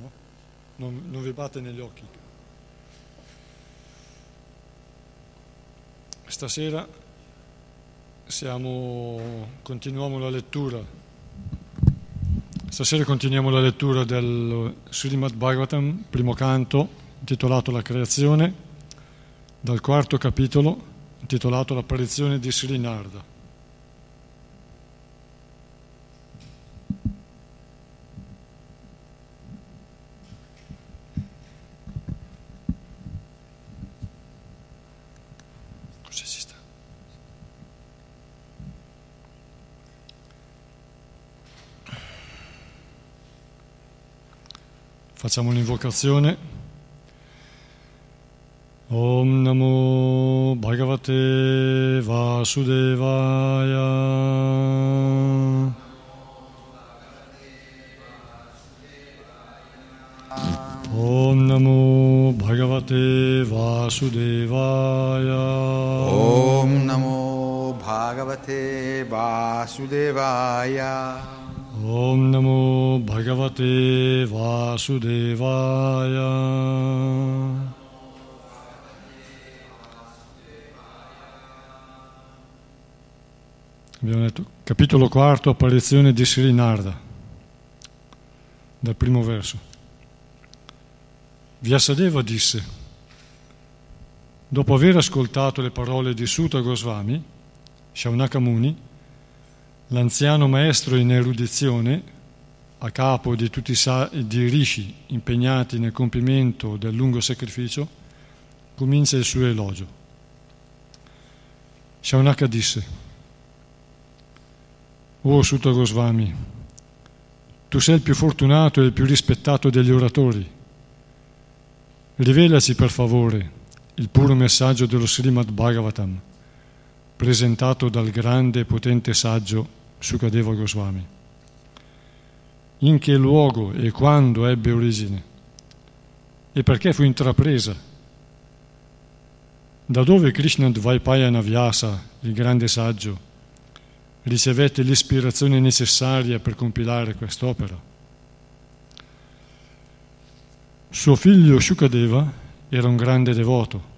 No? Non, non vi batte negli occhi. Stasera siamo, continuiamo la lettura. Stasera continuiamo la lettura del Srimad Bhagavatam, primo canto, intitolato La creazione, dal quarto capitolo, intitolato L'apparizione di Sri Narda. Facciamo un'invocazione. Om Namo Bhagavate Vasudevaya. Om Namo Bhagavate Vasudevaya. Om Namo Bhagavate Vasudevaya. Om Namo Bhagavate Vasudevaya. Capitolo quarto, apparizione di Sri Narda, dal primo verso. Vyasadeva disse, dopo aver ascoltato le parole di Sutta Goswami, Shaunaka Muni, L'anziano maestro in erudizione, a capo di tutti i rishi impegnati nel compimento del lungo sacrificio, comincia il suo elogio. Shaunaka disse, O Sutta Goswami, tu sei il più fortunato e il più rispettato degli oratori. Rivelaci per favore il puro messaggio dello Srimad Bhagavatam, presentato dal grande e potente saggio Sukadeva Goswami. In che luogo e quando ebbe origine? E perché fu intrapresa? Da dove Krishna Dvaipayana Vyasa, il grande saggio, ricevette l'ispirazione necessaria per compilare quest'opera? Suo figlio Shukadeva era un grande devoto,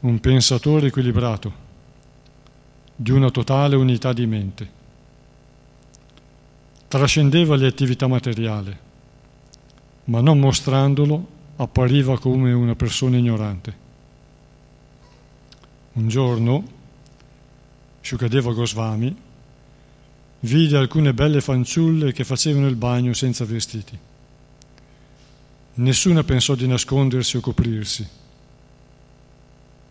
un pensatore equilibrato, di una totale unità di mente trascendeva le attività materiali, ma non mostrandolo appariva come una persona ignorante. Un giorno Shukadeva Goswami vide alcune belle fanciulle che facevano il bagno senza vestiti. Nessuna pensò di nascondersi o coprirsi.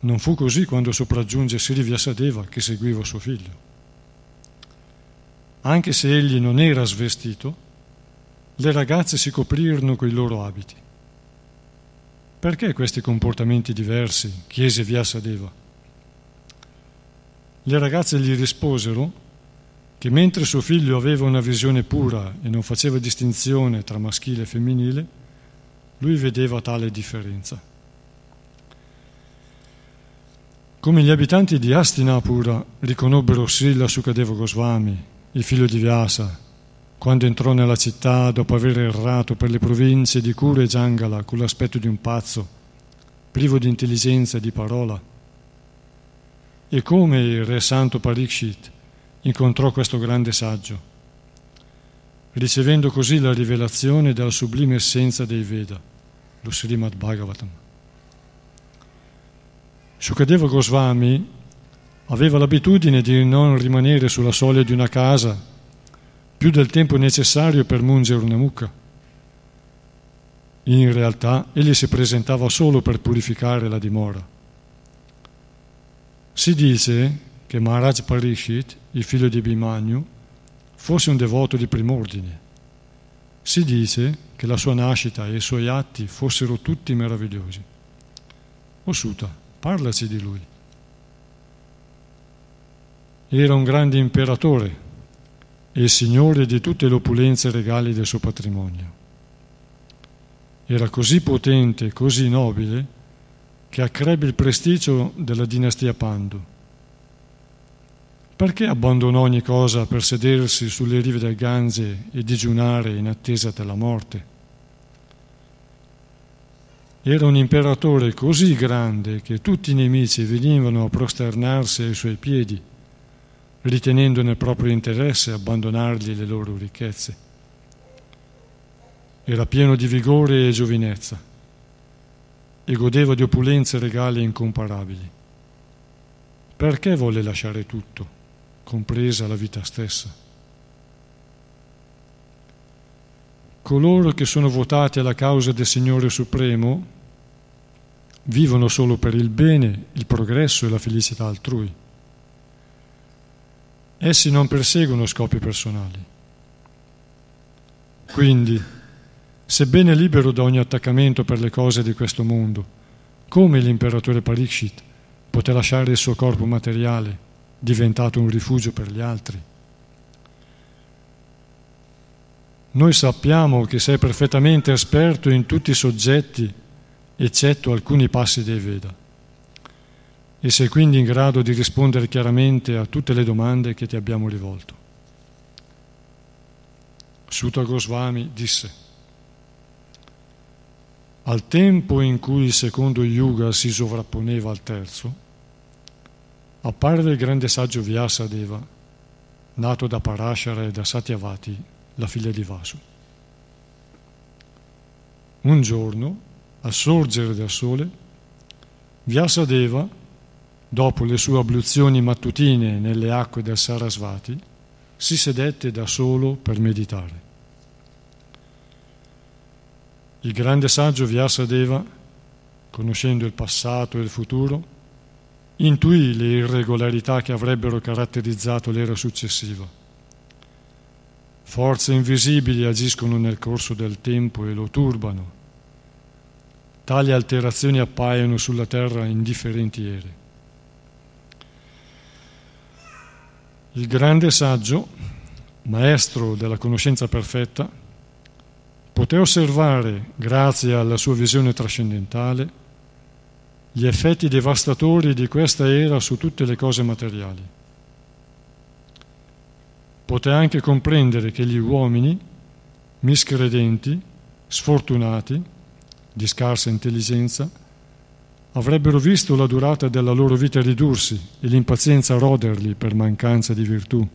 Non fu così quando sopraggiunge Sri Vyasadeva che seguiva suo figlio anche se egli non era svestito, le ragazze si coprirono coi loro abiti. Perché questi comportamenti diversi? chiese Vyasadeva. Le ragazze gli risposero che mentre suo figlio aveva una visione pura e non faceva distinzione tra maschile e femminile, lui vedeva tale differenza. Come gli abitanti di Astinapura riconobbero Srila Sukadeva Goswami il figlio di Vyasa, quando entrò nella città dopo aver errato per le province di Kuru e Jangala con l'aspetto di un pazzo, privo di intelligenza e di parola. E come il re santo Parikshit incontrò questo grande saggio, ricevendo così la rivelazione della sublime essenza dei Veda, lo Srimad Bhagavatam. Sukadeva Goswami Aveva l'abitudine di non rimanere sulla soglia di una casa più del tempo necessario per mungere una mucca. In realtà egli si presentava solo per purificare la dimora. Si dice che Maharaj Parishit, il figlio di Abhimanyu, fosse un devoto di prim'ordine. Si dice che la sua nascita e i suoi atti fossero tutti meravigliosi. Osuta, parlaci di lui. Era un grande imperatore e signore di tutte le opulenze regali del suo patrimonio. Era così potente così nobile che accrebbe il prestigio della dinastia Pandu. Perché abbandonò ogni cosa per sedersi sulle rive del Gange e digiunare in attesa della morte? Era un imperatore così grande che tutti i nemici venivano a prosternarsi ai suoi piedi, ritenendo nel proprio interesse abbandonargli le loro ricchezze. Era pieno di vigore e giovinezza e godeva di opulenze regali incomparabili. Perché volle lasciare tutto, compresa la vita stessa? Coloro che sono votati alla causa del Signore Supremo vivono solo per il bene, il progresso e la felicità altrui. Essi non perseguono scopi personali. Quindi, sebbene libero da ogni attaccamento per le cose di questo mondo, come l'imperatore Parikshit poté lasciare il suo corpo materiale, diventato un rifugio per gli altri? Noi sappiamo che sei perfettamente esperto in tutti i soggetti, eccetto alcuni passi dei Veda, e sei quindi in grado di rispondere chiaramente a tutte le domande che ti abbiamo rivolto. Sutta Goswami disse, al tempo in cui il secondo yuga si sovrapponeva al terzo, apparve il grande saggio Vyasadeva, nato da Parashara e da Satyavati, la figlia di Vasu. Un giorno, al sorgere del sole, Vyasadeva, dopo le sue abluzioni mattutine nelle acque del Sarasvati, si sedette da solo per meditare. Il grande saggio Vyasadeva, conoscendo il passato e il futuro, intuì le irregolarità che avrebbero caratterizzato l'era successiva Forze invisibili agiscono nel corso del tempo e lo turbano. Tali alterazioni appaiono sulla terra in differenti ere. Il grande saggio, maestro della conoscenza perfetta, poté osservare, grazie alla sua visione trascendentale, gli effetti devastatori di questa era su tutte le cose materiali poté anche comprendere che gli uomini, miscredenti, sfortunati, di scarsa intelligenza, avrebbero visto la durata della loro vita ridursi e l'impazienza roderli per mancanza di virtù.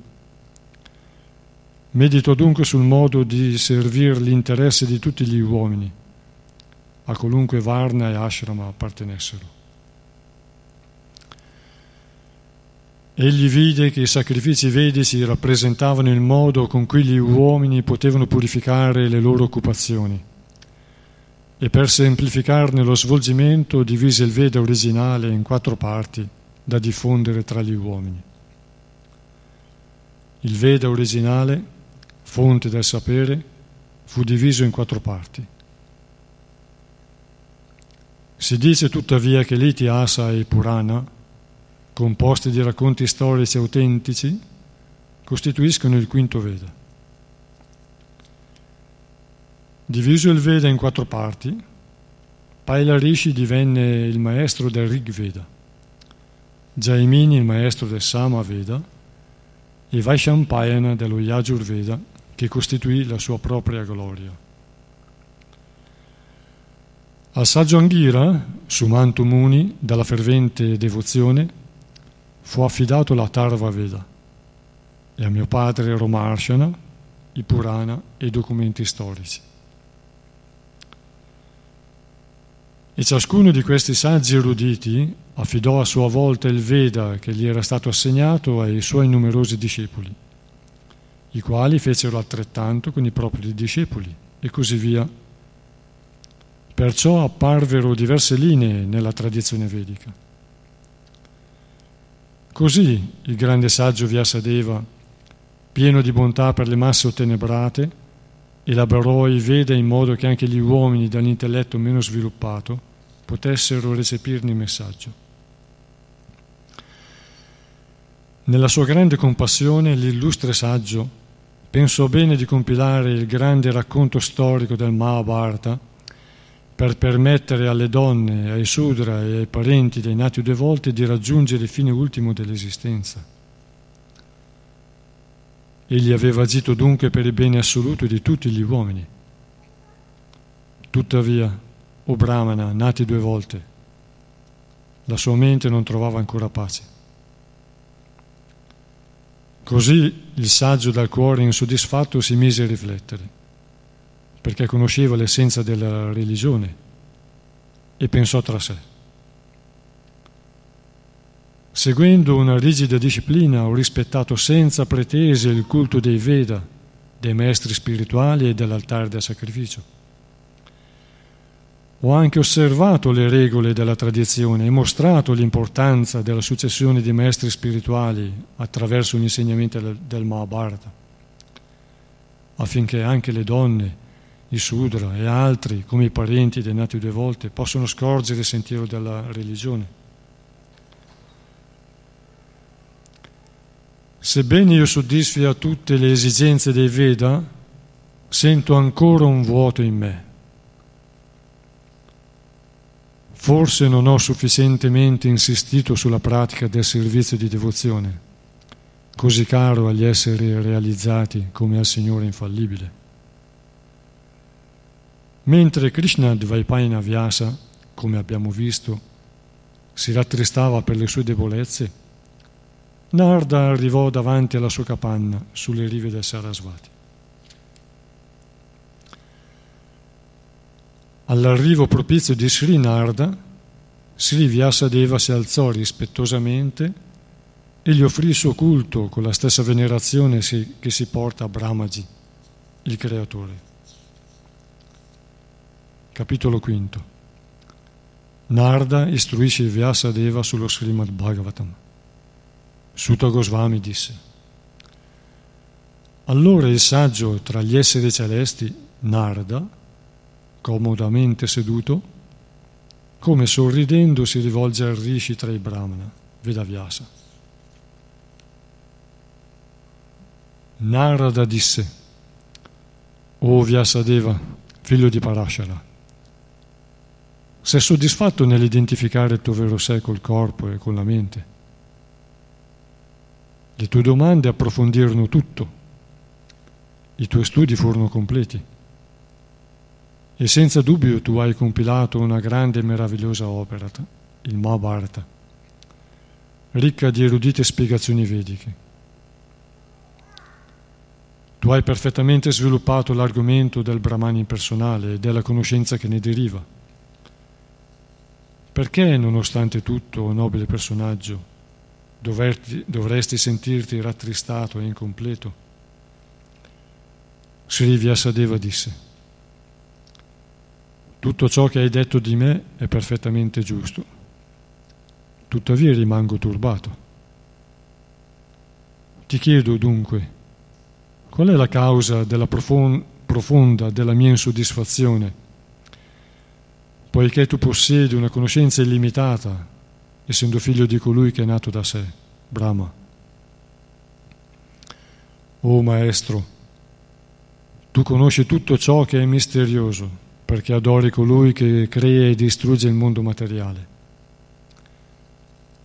Medito dunque sul modo di servire l'interesse di tutti gli uomini, a qualunque varna e ashrama appartenessero. Egli vide che i sacrifici vedici rappresentavano il modo con cui gli uomini potevano purificare le loro occupazioni e per semplificarne lo svolgimento divise il Veda originale in quattro parti da diffondere tra gli uomini. Il Veda originale, fonte del sapere, fu diviso in quattro parti. Si dice tuttavia che l'Itiasa e Purana composti di racconti storici autentici, costituiscono il quinto Veda. Diviso il Veda in quattro parti, Paila Rishi divenne il maestro del Rig Veda, Jaimini il maestro del Sama Veda e Vaishampayana dello Yajur Veda che costituì la sua propria gloria. Al saggio Anghira, Sumantu Muni, dalla fervente devozione, fu affidato la Tarva Veda e a mio padre Romarshana, i Purana e i documenti storici. E ciascuno di questi saggi eruditi affidò a sua volta il Veda che gli era stato assegnato ai suoi numerosi discepoli, i quali fecero altrettanto con i propri discepoli e così via. Perciò apparvero diverse linee nella tradizione vedica. Così il grande saggio Vyasadeva, pieno di bontà per le masse ottenebrate, elaborò i Veda in modo che anche gli uomini dall'intelletto meno sviluppato potessero recepirne il messaggio. Nella sua grande compassione l'illustre saggio pensò bene di compilare il grande racconto storico del Mahabharata per permettere alle donne, ai sudra e ai parenti dei nati due volte di raggiungere il fine ultimo dell'esistenza. Egli aveva agito dunque per il bene assoluto di tutti gli uomini. Tuttavia, o Brahmana, nati due volte. La sua mente non trovava ancora pace. Così il saggio dal cuore insoddisfatto si mise a riflettere, perché conosceva l'essenza della religione e pensò tra sé. Seguendo una rigida disciplina ho rispettato senza pretese il culto dei Veda, dei maestri spirituali e dell'altare del sacrificio. Ho anche osservato le regole della tradizione e mostrato l'importanza della successione di maestri spirituali attraverso gli insegnamenti del Mahabharata, affinché anche le donne, i Sudra e altri, come i parenti dei nati due volte, possano scorgere il sentiero della religione. Sebbene io soddisfi a tutte le esigenze dei Veda, sento ancora un vuoto in me. Forse non ho sufficientemente insistito sulla pratica del servizio di devozione, così caro agli esseri realizzati come al Signore infallibile. Mentre Krishna Dvaipayana Vyasa, come abbiamo visto, si rattristava per le sue debolezze, Narda arrivò davanti alla sua capanna sulle rive del Sarasvati. All'arrivo propizio di Sri Narda, Sri Vyasadeva si alzò rispettosamente e gli offrì il suo culto con la stessa venerazione che si porta a Brahmaji, il creatore. Capitolo V Narda istruisce Vyasadeva sullo Srimad Bhagavatam. Sutta Goswami disse. Allora il saggio tra gli esseri celesti, Narda, comodamente seduto, come sorridendo si rivolge al rishi tra i brahmana, Vedavyasa. Narada disse, O Vyasadeva, figlio di Parashara, sei soddisfatto nell'identificare il tuo vero sé col corpo e con la mente? Le tue domande approfondirono tutto, i tuoi studi furono completi e senza dubbio tu hai compilato una grande e meravigliosa opera, il Mahabharata, ricca di erudite spiegazioni vediche. Tu hai perfettamente sviluppato l'argomento del Brahman impersonale e della conoscenza che ne deriva. Perché, nonostante tutto, nobile personaggio, doverti, dovresti sentirti rattristato e incompleto. Sri Vyasadeva disse, tutto ciò che hai detto di me è perfettamente giusto, tuttavia rimango turbato. Ti chiedo dunque, qual è la causa della profonda della mia insoddisfazione, poiché tu possiedi una conoscenza illimitata essendo figlio di colui che è nato da sé, Brahma. O Maestro, tu conosci tutto ciò che è misterioso, perché adori colui che crea e distrugge il mondo materiale,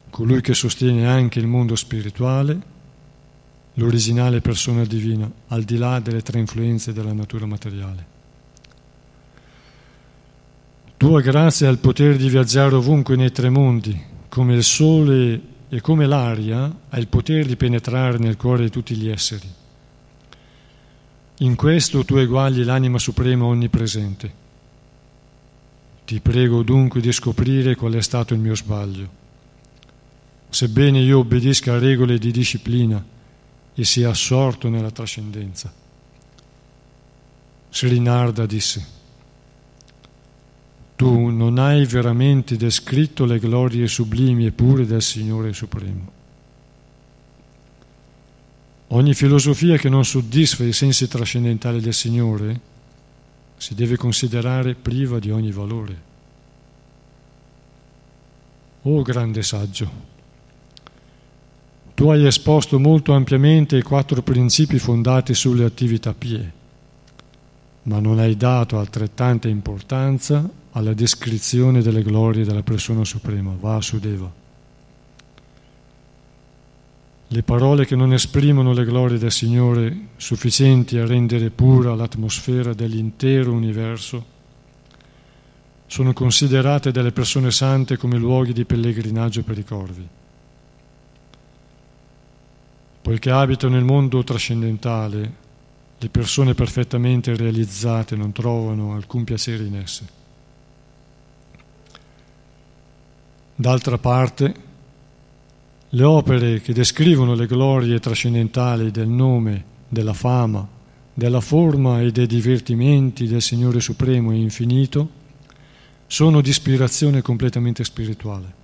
colui che sostiene anche il mondo spirituale, l'originale persona divina, al di là delle tre influenze della natura materiale. Tua grazia ha il potere di viaggiare ovunque nei tre mondi, come il sole e come l'aria ha il potere di penetrare nel cuore di tutti gli esseri. In questo tu eguagli l'anima suprema onnipresente. Ti prego dunque di scoprire qual è stato il mio sbaglio. Sebbene io obbedisca a regole di disciplina e sia assorto nella trascendenza. Srinarda disse, tu non hai veramente descritto le glorie sublimi e pure del Signore Supremo. Ogni filosofia che non soddisfa i sensi trascendentali del Signore si deve considerare priva di ogni valore. O grande saggio, tu hai esposto molto ampiamente i quattro principi fondati sulle attività pie, ma non hai dato altrettanta importanza alla descrizione delle glorie della persona suprema, Vasudeva. Le parole che non esprimono le glorie del Signore sufficienti a rendere pura l'atmosfera dell'intero universo sono considerate dalle persone sante come luoghi di pellegrinaggio per i corvi. Poiché abitano nel mondo trascendentale, le persone perfettamente realizzate non trovano alcun piacere in esse. D'altra parte, le opere che descrivono le glorie trascendentali del nome, della fama, della forma e dei divertimenti del Signore Supremo e Infinito sono di ispirazione completamente spirituale.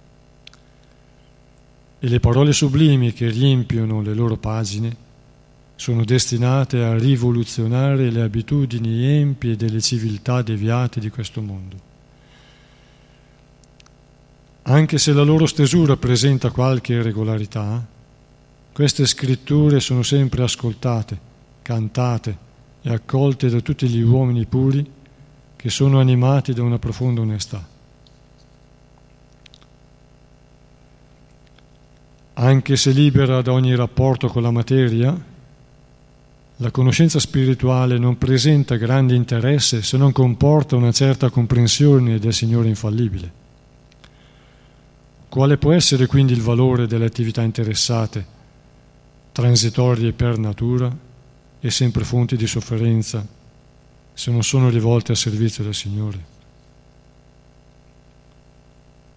E le parole sublimi che riempiono le loro pagine sono destinate a rivoluzionare le abitudini empie delle civiltà deviate di questo mondo. Anche se la loro stesura presenta qualche irregolarità, queste scritture sono sempre ascoltate, cantate e accolte da tutti gli uomini puri che sono animati da una profonda onestà. Anche se libera da ogni rapporto con la materia, la conoscenza spirituale non presenta grande interesse se non comporta una certa comprensione del Signore infallibile. Quale può essere quindi il valore delle attività interessate, transitorie per natura e sempre fonti di sofferenza, se non sono rivolte al servizio del Signore?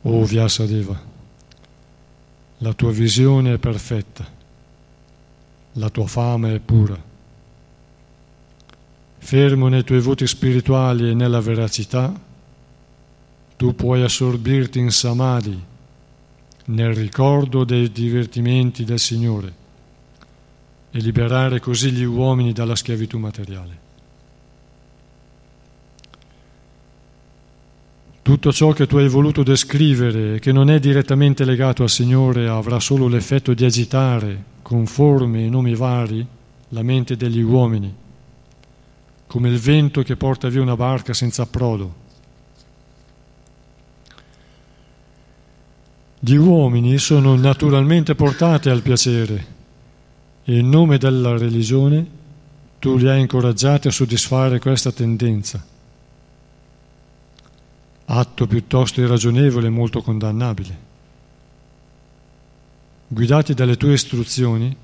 O oh, Vyasadeva, la tua visione è perfetta, la tua fama è pura fermo nei tuoi voti spirituali e nella veracità, tu puoi assorbirti in samadhi, nel ricordo dei divertimenti del Signore e liberare così gli uomini dalla schiavitù materiale. Tutto ciò che tu hai voluto descrivere e che non è direttamente legato al Signore avrà solo l'effetto di agitare, con forme e nomi vari, la mente degli uomini come il vento che porta via una barca senza approdo. Gli uomini sono naturalmente portati al piacere e in nome della religione tu li hai incoraggiati a soddisfare questa tendenza, atto piuttosto irragionevole e molto condannabile. Guidati dalle tue istruzioni,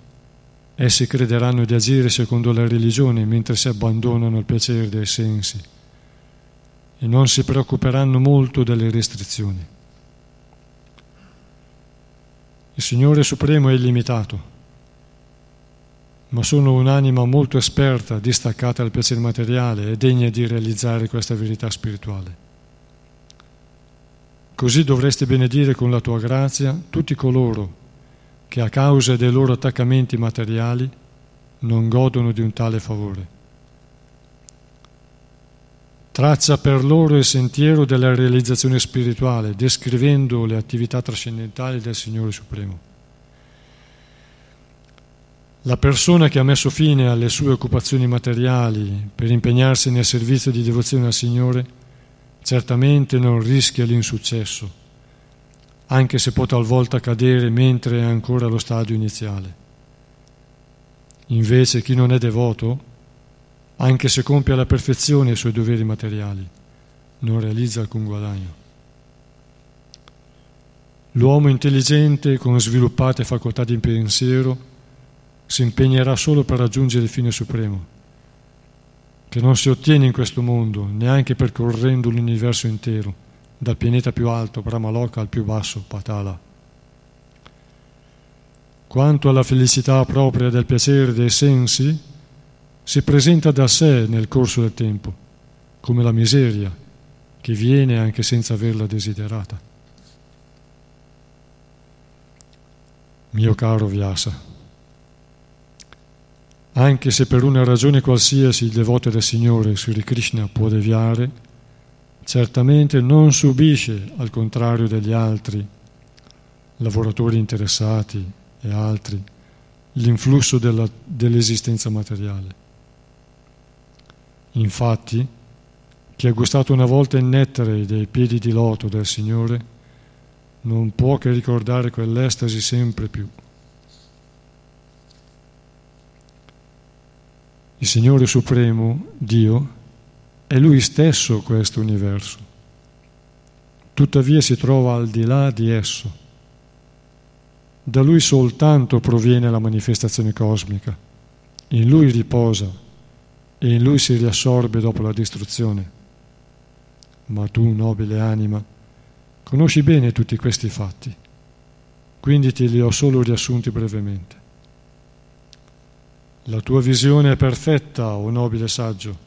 Essi crederanno di agire secondo la religione mentre si abbandonano al piacere dei sensi e non si preoccuperanno molto delle restrizioni. Il Signore Supremo è illimitato, ma sono un'anima molto esperta, distaccata dal piacere materiale e degna di realizzare questa verità spirituale. Così dovresti benedire con la tua grazia tutti coloro che a causa dei loro attaccamenti materiali non godono di un tale favore. Traccia per loro il sentiero della realizzazione spirituale, descrivendo le attività trascendentali del Signore Supremo. La persona che ha messo fine alle sue occupazioni materiali per impegnarsi nel servizio di devozione al Signore certamente non rischia l'insuccesso anche se può talvolta cadere mentre è ancora allo stadio iniziale. Invece chi non è devoto, anche se compie alla perfezione i suoi doveri materiali, non realizza alcun guadagno. L'uomo intelligente con sviluppate facoltà di pensiero si impegnerà solo per raggiungere il fine supremo, che non si ottiene in questo mondo, neanche percorrendo l'universo intero dal pianeta più alto, Brahmaloka, al più basso, Patala. Quanto alla felicità propria del piacere dei sensi, si presenta da sé nel corso del tempo, come la miseria, che viene anche senza averla desiderata. Mio caro Vyasa, anche se per una ragione qualsiasi il devoto del Signore Sri Krishna può deviare, certamente non subisce, al contrario degli altri, lavoratori interessati e altri, l'influsso della, dell'esistenza materiale. Infatti, chi ha gustato una volta il nettare dei piedi di loto del Signore non può che ricordare quell'estasi sempre più. Il Signore Supremo, Dio, è Lui stesso questo universo. tuttavia si trova al di là di esso. Da lui soltanto proviene la manifestazione cosmica, in lui riposa e in lui si riassorbe dopo la distruzione. Ma tu, nobile anima, conosci bene tutti questi fatti, quindi te li ho solo riassunti brevemente. La tua visione è perfetta, o oh nobile saggio,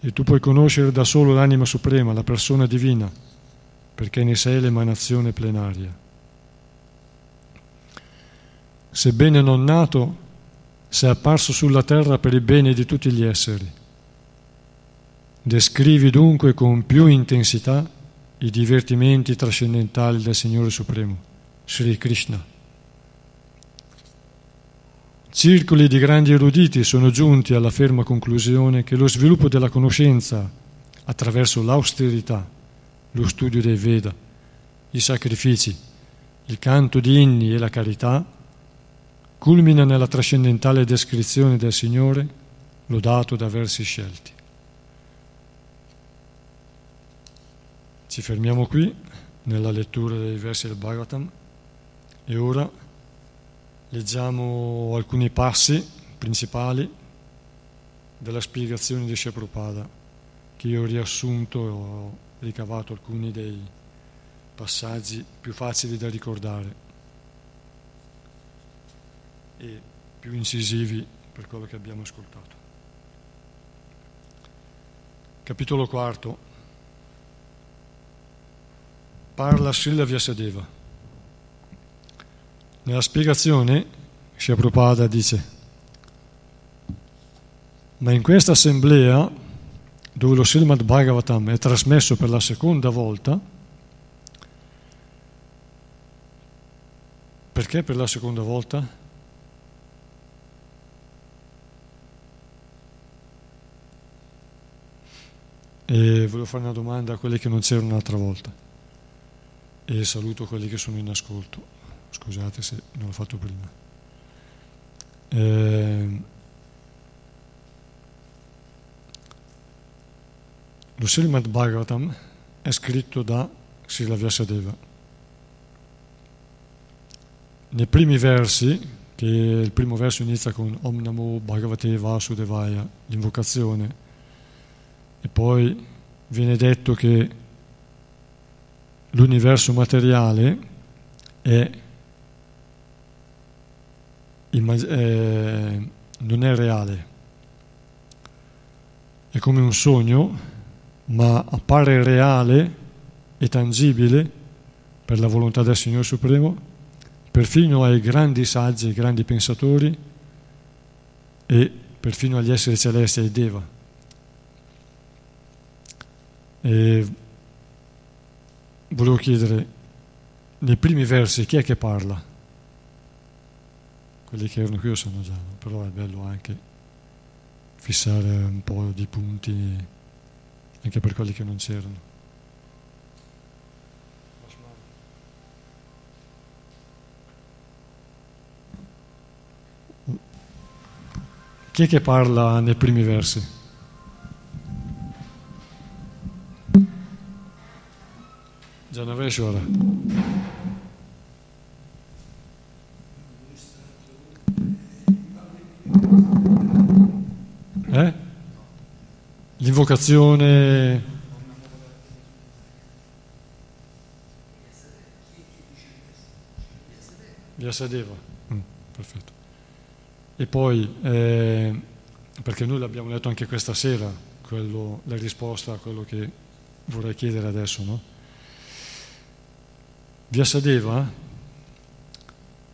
e tu puoi conoscere da solo l'anima suprema, la persona divina, perché ne sei l'emanazione plenaria. Sebbene non nato, sei apparso sulla terra per il bene di tutti gli esseri. Descrivi dunque con più intensità i divertimenti trascendentali del Signore Supremo, Sri Krishna. Circoli di grandi eruditi sono giunti alla ferma conclusione che lo sviluppo della conoscenza attraverso l'austerità, lo studio dei Veda, i sacrifici, il canto di inni e la carità culmina nella trascendentale descrizione del Signore lodato da versi scelti. Ci fermiamo qui nella lettura dei versi del Bhagavatam e ora Leggiamo alcuni passi principali della spiegazione di Prabhupada che io ho riassunto e ho ricavato alcuni dei passaggi più facili da ricordare e più incisivi per quello che abbiamo ascoltato. Capitolo quarto. Parla Srila Vyasadeva. Nella spiegazione, Shri Prabhupada dice, ma in questa assemblea, dove lo Srimad Bhagavatam è trasmesso per la seconda volta, perché per la seconda volta? E volevo fare una domanda a quelli che non c'erano un'altra volta e saluto quelli che sono in ascolto scusate se non l'ho fatto prima. Eh, lo Srimad Bhagavatam è scritto da Srila Vyasadeva. Nei primi versi, che il primo verso inizia con Om Namo Bhagavate Vasudevaya, l'invocazione, e poi viene detto che l'universo materiale è eh, non è reale, è come un sogno, ma appare reale e tangibile per la volontà del Signore Supremo, perfino ai grandi saggi, ai grandi pensatori e perfino agli esseri celesti, ai Deva. E volevo chiedere, nei primi versi chi è che parla? quelli che erano qui lo sanno già, però è bello anche fissare un po' di punti anche per quelli che non c'erano. Chi è che parla nei primi versi? Janaveshwara. Eh? L'invocazione... Vyasadeva. Mm, perfetto. E poi, eh, perché noi l'abbiamo letto anche questa sera, quello, la risposta a quello che vorrei chiedere adesso, no? Vyasadeva,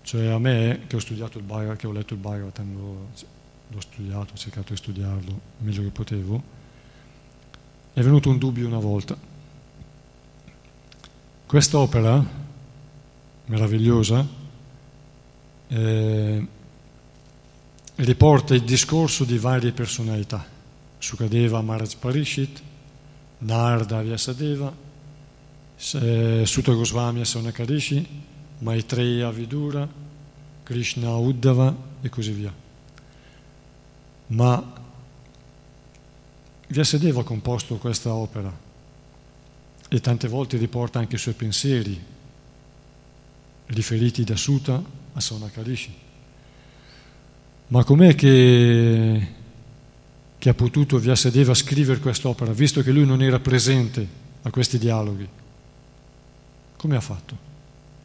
cioè a me che ho studiato il Bhagavad, che ho letto il Bhagavatam, l'ho studiato, ho cercato di studiarlo meglio che potevo, è venuto un dubbio una volta. Quest'opera meravigliosa eh, riporta il discorso di varie personalità, Sukadeva Maharaj Parishit, Narda Vyasadeva, eh, Sutta Goswami Sonakarishi, Maitreya Vidura, Krishna Uddhava e così via ma Vyasadeva ha composto questa opera e tante volte riporta anche i suoi pensieri riferiti da Sutta a Sonakarishi. Ma com'è che, che ha potuto Vyasadeva scrivere quest'opera, visto che lui non era presente a questi dialoghi? Come ha fatto?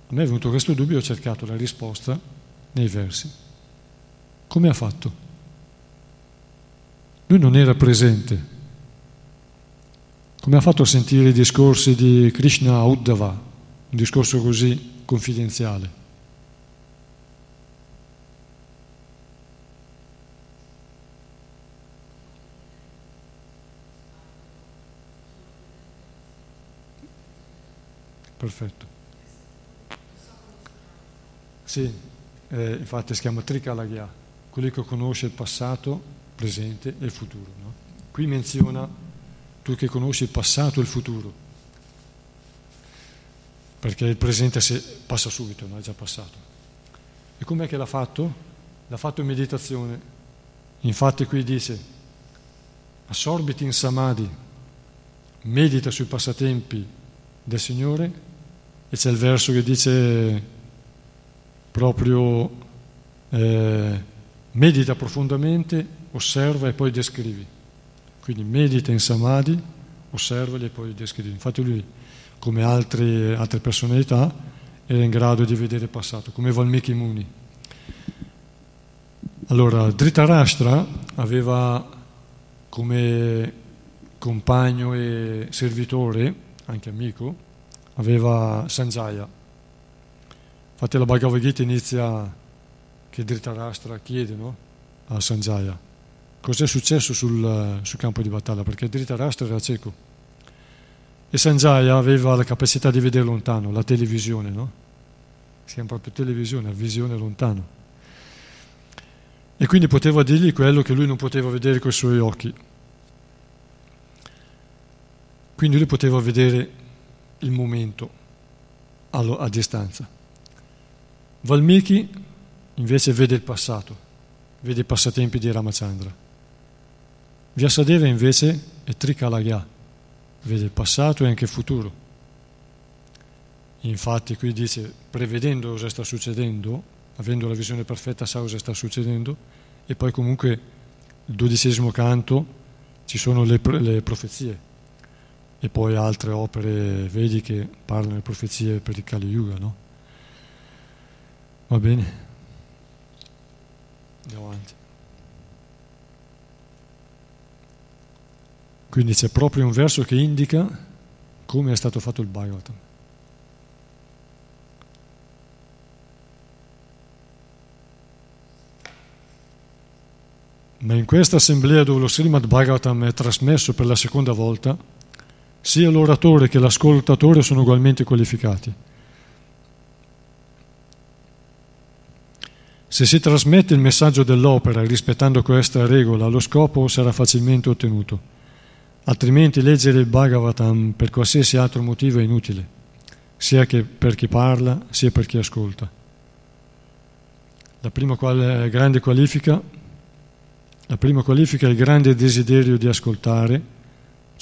A me è venuto questo dubbio e ho cercato la risposta nei versi. Come ha fatto? Lui non era presente. Come ha fatto a sentire i discorsi di Krishna Uddhava, un discorso così confidenziale? Perfetto. Sì, eh, infatti si chiama Trikalagya, quello che conosce il passato, presente e il futuro. No? Qui menziona tu che conosci il passato e il futuro, perché il presente passa subito, no? è già passato. E com'è che l'ha fatto? L'ha fatto in meditazione. Infatti qui dice, assorbiti in samadhi, medita sui passatempi del Signore e c'è il verso che dice proprio eh, medita profondamente, osserva e poi descrivi. Quindi medita in samadhi, osservali e poi descrivi. Infatti lui, come altre, altre personalità, era in grado di vedere il passato, come Valmiki Muni. Allora, Dhritarashtra aveva come compagno e servitore, anche amico, aveva Sanjaya, Infatti la Bhagavad Gita inizia che Dhritarashtra chiede no? a Sanjaya cos'è successo sul, sul, campo di battaglia, perché Dhritarashtra era cieco e Sanjaya aveva la capacità di vedere lontano, la televisione, no? Si chiama proprio televisione, visione lontano. E quindi poteva dirgli quello che lui non poteva vedere con i suoi occhi. Quindi lui poteva vedere il momento a, a distanza. Valmiki invece vede il passato, vede i passatempi di Ramachandra. Vyasadeva invece è Trikalagya, vede il passato e anche il futuro. Infatti qui dice, prevedendo cosa sta succedendo, avendo la visione perfetta sa cosa sta succedendo, e poi comunque il dodicesimo canto ci sono le, le profezie e poi altre opere vedi che parlano di profezie per il Kali Yuga, no? Va bene? Andiamo avanti. Quindi c'è proprio un verso che indica come è stato fatto il Bhagavatam. Ma in questa assemblea dove lo Srimad Bhagavatam è trasmesso per la seconda volta, sia l'oratore che l'ascoltatore sono ugualmente qualificati. Se si trasmette il messaggio dell'opera rispettando questa regola, lo scopo sarà facilmente ottenuto. Altrimenti leggere il Bhagavatam per qualsiasi altro motivo è inutile, sia per chi parla sia per chi ascolta. La prima qual- grande qualifica, la prima qualifica è il grande desiderio di ascoltare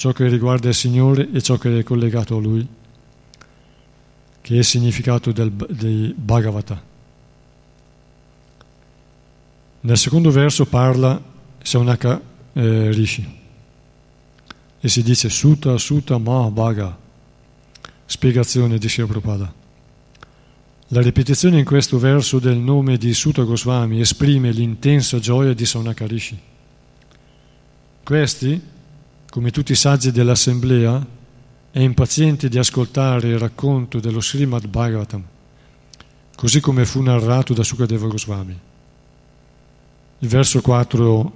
ciò che riguarda il Signore e ciò che è collegato a Lui, che è il significato del, dei Bhagavata. Nel secondo verso parla Saunaka eh, Rishi e si dice Sutta Sutta Mahabhaga, spiegazione di Sri Prabhupada. La ripetizione in questo verso del nome di Sutta Goswami esprime l'intensa gioia di Saunaka Rishi. Questi, come tutti i saggi dell'assemblea, è impaziente di ascoltare il racconto dello Srimad Bhagavatam, così come fu narrato da Sukadeva Goswami. Il verso 4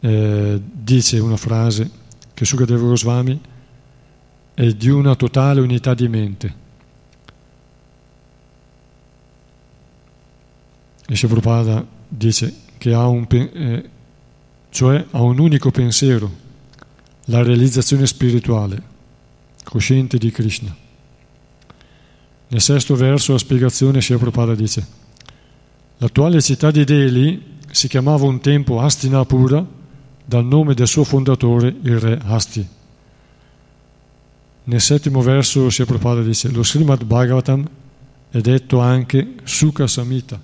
eh, dice una frase che Sukadeva Goswami è di una totale unità di mente. E Prabhupada dice che ha un, eh, cioè ha un unico pensiero, la realizzazione spirituale, cosciente di Krishna. Nel sesto verso la spiegazione Shri Prabhupada dice L'attuale città di Delhi si chiamava un tempo Hastinapura dal nome del suo fondatore, il re Hasti. nel settimo verso si Prabhupada dice lo Srimad Bhagavatam è detto anche Sukha Samhita.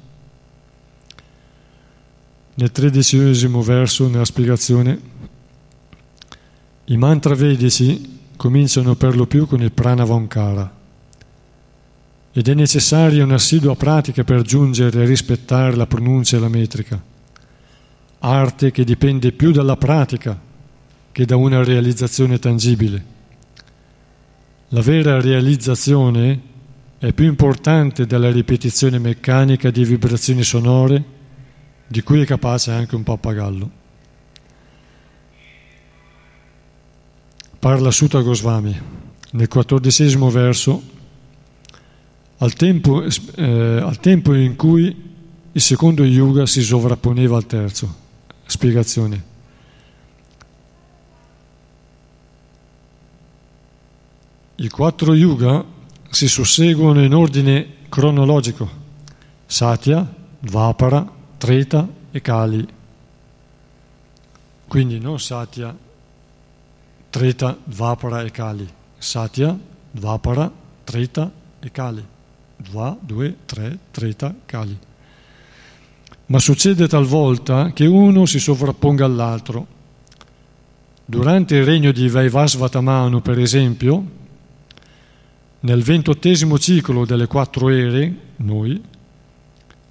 Nel tredicesimo verso, nella spiegazione, i mantra vedici cominciano per lo più con il pranavankara ed è necessaria un'assidua pratica per giungere a rispettare la pronuncia e la metrica, arte che dipende più dalla pratica che da una realizzazione tangibile. La vera realizzazione è più importante della ripetizione meccanica di vibrazioni sonore di cui è capace anche un pappagallo. Parla Sutta Goswami nel quattordicesimo verso al tempo, eh, al tempo in cui il secondo yuga si sovrapponeva al terzo. Spiegazione. I quattro yuga si susseguono in ordine cronologico, Satya, Dvapara, Treta e Kali. Quindi non Satya, Treta, Dvapara e Kali. Satya, Dvapara, Treta e Kali. Dva, due, tre, Treta, Kali. Ma succede talvolta che uno si sovrapponga all'altro. Durante il regno di Vaivasvatamanu, per esempio, nel ventottesimo ciclo delle quattro ere, noi,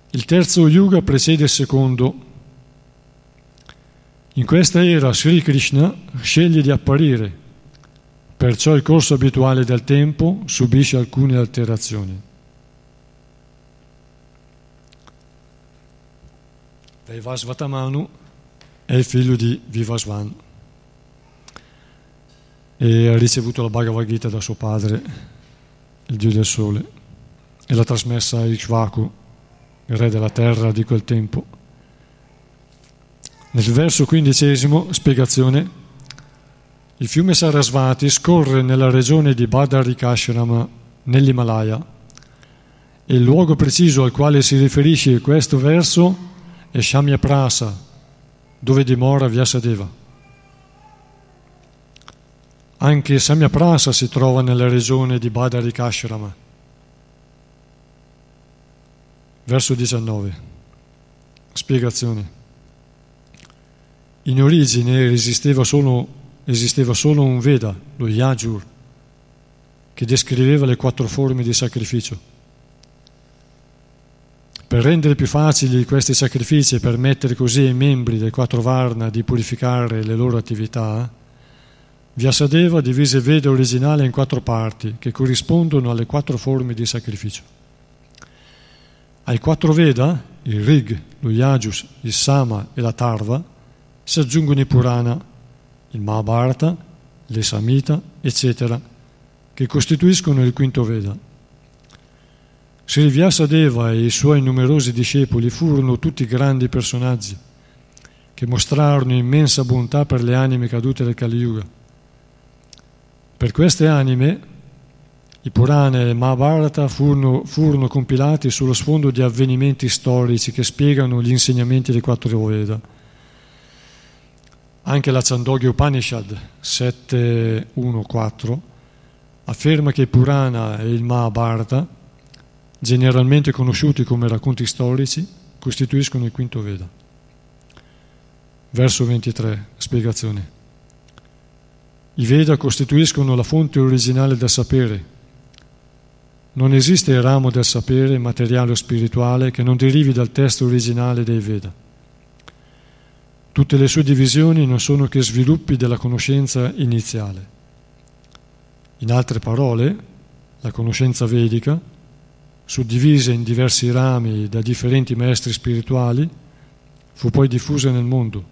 il terzo yuga precede il secondo. In questa era Sri Krishna sceglie di apparire, perciò il corso abituale del tempo subisce alcune alterazioni. Vaivasvatamanu è il figlio di Vivasvan e ha ricevuto la Bhagavad Gita da suo padre il dio del sole, e l'ha trasmessa a Ikshvaku, il re della terra di quel tempo. Nel verso quindicesimo, spiegazione, il fiume Sarasvati scorre nella regione di Badarikashrama, nell'Himalaya, e il luogo preciso al quale si riferisce questo verso è Shamyaprasa, dove dimora Vyasadeva. Anche Samyaprasa si trova nella regione di Badarikashrama. Verso 19. Spiegazione. In origine esisteva solo, esisteva solo un Veda, lo Yajur, che descriveva le quattro forme di sacrificio. Per rendere più facili questi sacrifici e permettere così ai membri dei quattro Varna di purificare le loro attività, Vyasadeva divise il Veda originale in quattro parti che corrispondono alle quattro forme di sacrificio. Ai quattro Veda, il Rig, lo Yajus, il Sama e la Tarva, si aggiungono i Purana, il Mahabharata, le Samhita, eccetera, che costituiscono il quinto Veda. Sri Vyasadeva e i suoi numerosi discepoli furono tutti grandi personaggi che mostrarono immensa bontà per le anime cadute del Kali Yuga per queste anime i Purana e il Mahabharata furono, furono, compilati sullo sfondo di avvenimenti storici che spiegano gli insegnamenti dei quattro Veda. Anche la Chandogya Upanishad 7.1.4 afferma che Purana e il Mahabharata, generalmente conosciuti come racconti storici, costituiscono il quinto Veda. Verso 23, spiegazione. I Veda costituiscono la fonte originale del sapere. Non esiste ramo del sapere, materiale o spirituale, che non derivi dal testo originale dei Veda. Tutte le sue divisioni non sono che sviluppi della conoscenza iniziale. In altre parole, la conoscenza vedica, suddivisa in diversi rami da differenti maestri spirituali, fu poi diffusa nel mondo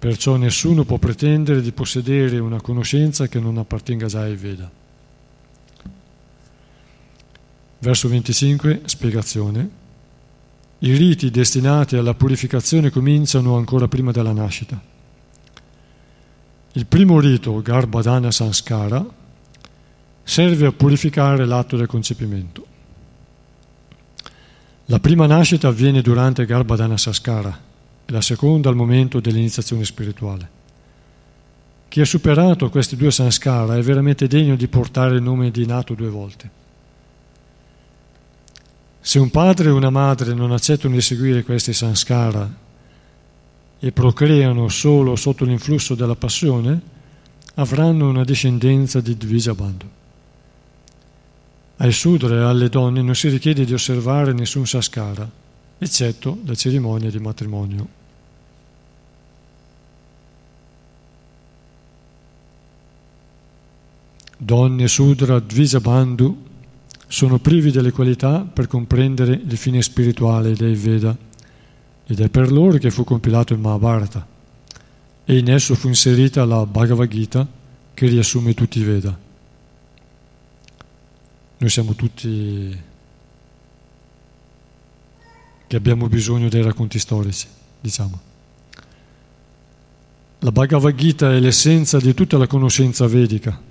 Perciò nessuno può pretendere di possedere una conoscenza che non appartenga già ai Veda. Verso 25, spiegazione. I riti destinati alla purificazione cominciano ancora prima della nascita. Il primo rito, Garbhadana Sanskara, serve a purificare l'atto del concepimento. La prima nascita avviene durante Garbhadana Sanskara, e la seconda al momento dell'iniziazione spirituale. Chi ha superato questi due sanskara è veramente degno di portare il nome di nato due volte. Se un padre e una madre non accettano di seguire questi sanskara e procreano solo sotto l'influsso della passione, avranno una discendenza di Dvijabandhu. Ai sudra e alle donne non si richiede di osservare nessun saskara, eccetto la cerimonia di matrimonio. Donne, sudra, Dvijabandhu sono privi delle qualità per comprendere il fine spirituale dei Veda ed è per loro che fu compilato il Mahabharata e in esso fu inserita la Bhagavad Gita che riassume tutti i Veda. Noi siamo tutti che abbiamo bisogno dei racconti storici, diciamo. La Bhagavad Gita è l'essenza di tutta la conoscenza vedica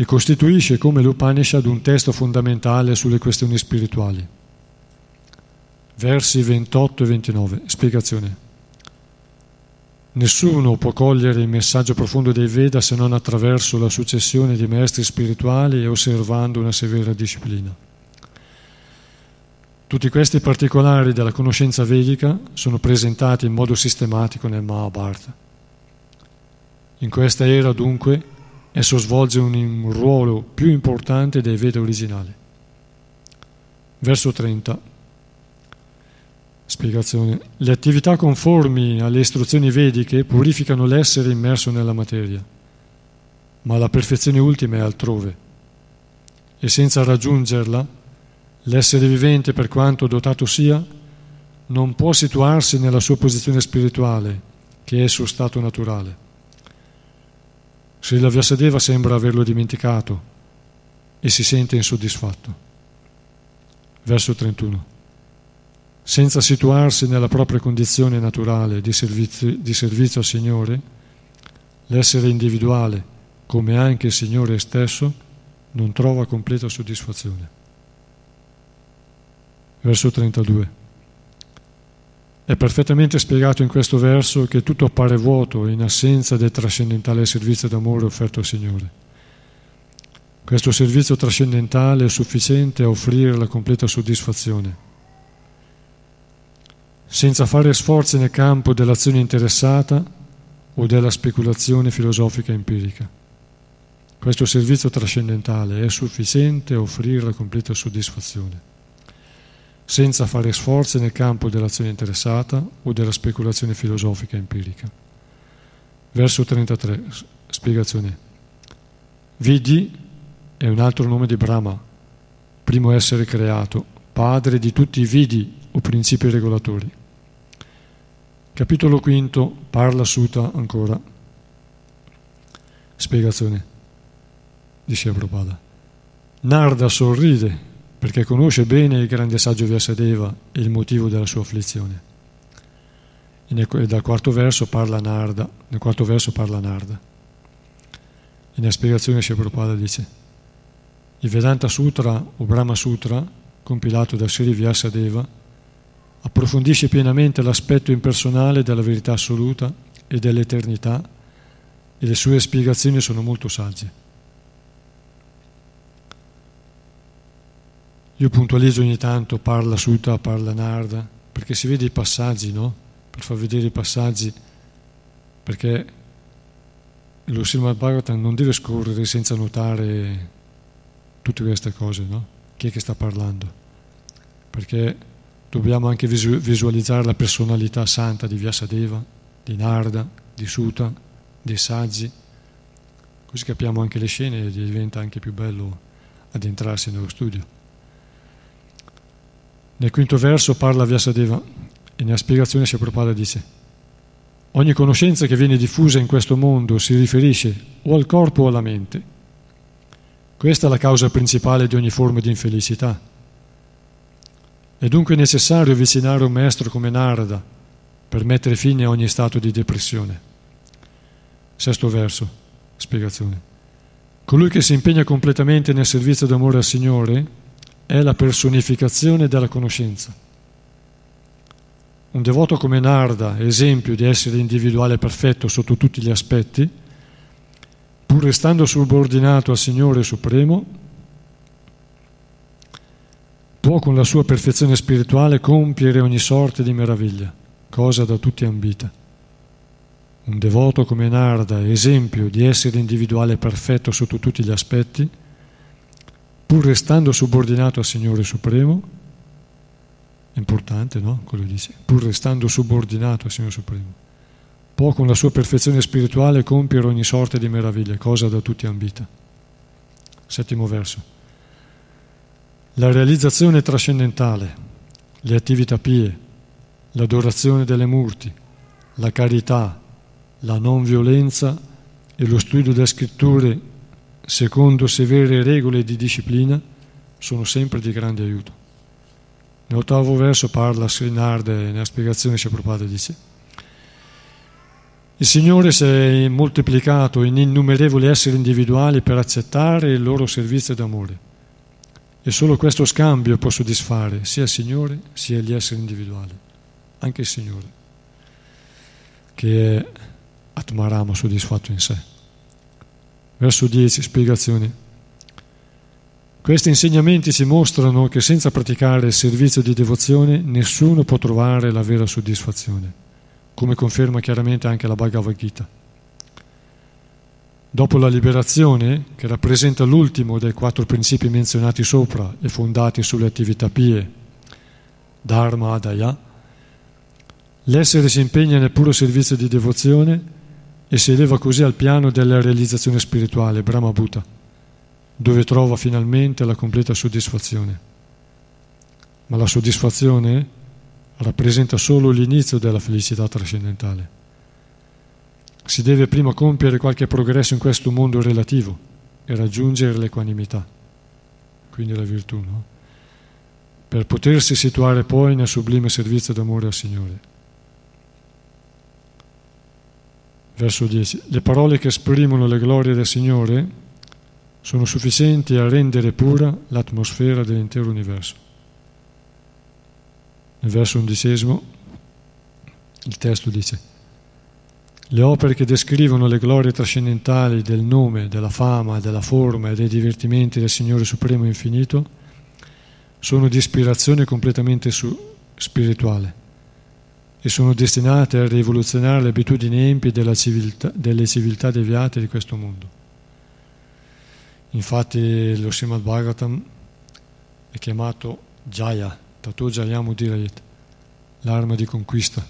e costituisce come l'Upanishad un testo fondamentale sulle questioni spirituali. Versi 28 e 29. Spiegazione. Nessuno può cogliere il messaggio profondo dei Veda se non attraverso la successione di maestri spirituali e osservando una severa disciplina. Tutti questi particolari della conoscenza vedica sono presentati in modo sistematico nel Mahabharata. In questa era dunque esso svolge un ruolo più importante dei Veda originali. Verso 30. Spiegazione. Le attività conformi alle istruzioni vediche purificano l'essere immerso nella materia, ma la perfezione ultima è altrove. E senza raggiungerla, l'essere vivente, per quanto dotato sia, non può situarsi nella sua posizione spirituale, che è il suo stato naturale. Srila Vyasadeva sembra averlo dimenticato e si sente insoddisfatto. Verso 31. Senza situarsi nella propria condizione naturale di servizio, di servizio al Signore, l'essere individuale, come anche il Signore stesso, non trova completa soddisfazione. Verso 32. È perfettamente spiegato in questo verso che tutto appare vuoto in assenza del trascendentale servizio d'amore offerto al Signore. Questo servizio trascendentale è sufficiente a offrire la completa soddisfazione. Senza fare sforzi nel campo dell'azione interessata o della speculazione filosofica empirica. Questo servizio trascendentale è sufficiente a offrire la completa soddisfazione senza fare sforzi nel campo dell'azione interessata o della speculazione filosofica empirica. Verso 33, spiegazione. Vidi è un altro nome di Brahma, primo essere creato, padre di tutti i vidi o principi regolatori. Capitolo quinto, parla Sutta ancora. Spiegazione. Dice Prabhupada. Narda sorride perché conosce bene il grande saggio Vyasadeva e il motivo della sua afflizione. E dal quarto verso parla Narda, nel quarto verso parla Narda. E nella spiegazione Prabhupada dice il Vedanta Sutra o Brahma Sutra, compilato da Sri Vyasadeva, approfondisce pienamente l'aspetto impersonale della verità assoluta e dell'eternità e le sue spiegazioni sono molto sagge. Io puntualizzo ogni tanto, parla Sutta, parla Narda, perché si vede i passaggi, no? Per far vedere i passaggi, perché lo Srimad Bhagavatam non deve scorrere senza notare tutte queste cose, no? Chi è che sta parlando? Perché dobbiamo anche visualizzare la personalità santa di Vyasadeva, di Narda, di Sutta, dei saggi, così capiamo anche le scene e diventa anche più bello addentrarsi nello studio. Nel quinto verso parla Vyasadeva e nella spiegazione si Prabhupada dice ogni conoscenza che viene diffusa in questo mondo si riferisce o al corpo o alla mente. Questa è la causa principale di ogni forma di infelicità. È dunque necessario avvicinare un maestro come Narada per mettere fine a ogni stato di depressione. Sesto verso, spiegazione. Colui che si impegna completamente nel servizio d'amore al Signore è la personificazione della conoscenza. un devoto come Narda, esempio di essere individuale perfetto sotto tutti gli aspetti, pur restando subordinato al Signore Supremo, può con la sua perfezione spirituale compiere ogni sorta di meraviglia, cosa da tutti ambita. Un devoto come Narda, esempio di essere individuale perfetto sotto tutti gli aspetti, pur restando subordinato al Signore Supremo, importante, no? Quello dice, pur restando subordinato al Signore Supremo, può con la sua perfezione spirituale compiere ogni sorta di meraviglie, cosa da tutti ambita. Settimo verso. La realizzazione trascendentale, le attività pie, l'adorazione delle murti, la carità, la non violenza e lo studio delle scritture secondo severe regole di disciplina sono sempre di grande aiuto. Nell'ottavo verso parla Srinarde, nella spiegazione Prabhupada dice il Signore si è moltiplicato in innumerevoli esseri individuali per accettare il loro servizio d'amore e solo questo scambio può soddisfare sia il Signore sia gli esseri individuali, anche il Signore, che è Atmarama soddisfatto in sé. Verso 10, spiegazioni. Questi insegnamenti ci mostrano che senza praticare il servizio di devozione nessuno può trovare la vera soddisfazione, come conferma chiaramente anche la Bhagavad Gita. Dopo la liberazione, che rappresenta l'ultimo dei quattro principi menzionati sopra e fondati sulle attività pie, Dharma Adaya, l'essere si impegna nel puro servizio di devozione e si eleva così al piano della realizzazione spirituale, Brahma Bhuta, dove trova finalmente la completa soddisfazione. Ma la soddisfazione rappresenta solo l'inizio della felicità trascendentale. Si deve prima compiere qualche progresso in questo mondo relativo e raggiungere l'equanimità, quindi la virtù, no? per potersi situare poi nel sublime servizio d'amore al Signore. Verso 10. Le parole che esprimono le glorie del Signore sono sufficienti a rendere pura l'atmosfera dell'intero universo. Nel verso undicesimo il testo dice le opere che descrivono le glorie trascendentali del nome, della fama, della forma e dei divertimenti del Signore Supremo Infinito sono di ispirazione completamente spirituale e sono destinate a rivoluzionare le abitudini empie civiltà, delle civiltà deviate di questo mondo. Infatti lo Srimad Bhagavatam è chiamato Jaya, Tato Jayam Udirayet, l'arma di conquista.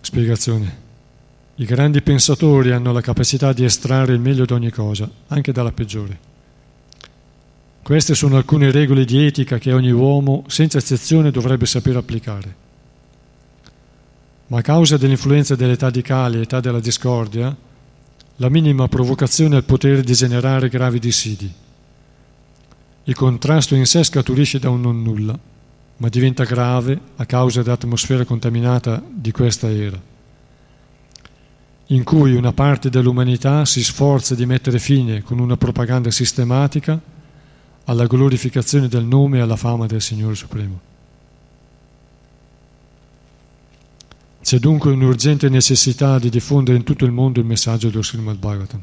Spiegazione. I grandi pensatori hanno la capacità di estrarre il meglio da ogni cosa, anche dalla peggiore. Queste sono alcune regole di etica che ogni uomo, senza eccezione, dovrebbe sapere applicare. Ma a causa dell'influenza dell'età di Kali e età della discordia, la minima provocazione ha il potere di generare gravi dissidi. Il contrasto in sé scaturisce da un non nulla, ma diventa grave a causa dell'atmosfera contaminata di questa era, in cui una parte dell'umanità si sforza di mettere fine con una propaganda sistematica alla glorificazione del nome e alla fama del Signore Supremo. C'è dunque un'urgente necessità di diffondere in tutto il mondo il messaggio dello Srimad Bhagavatam.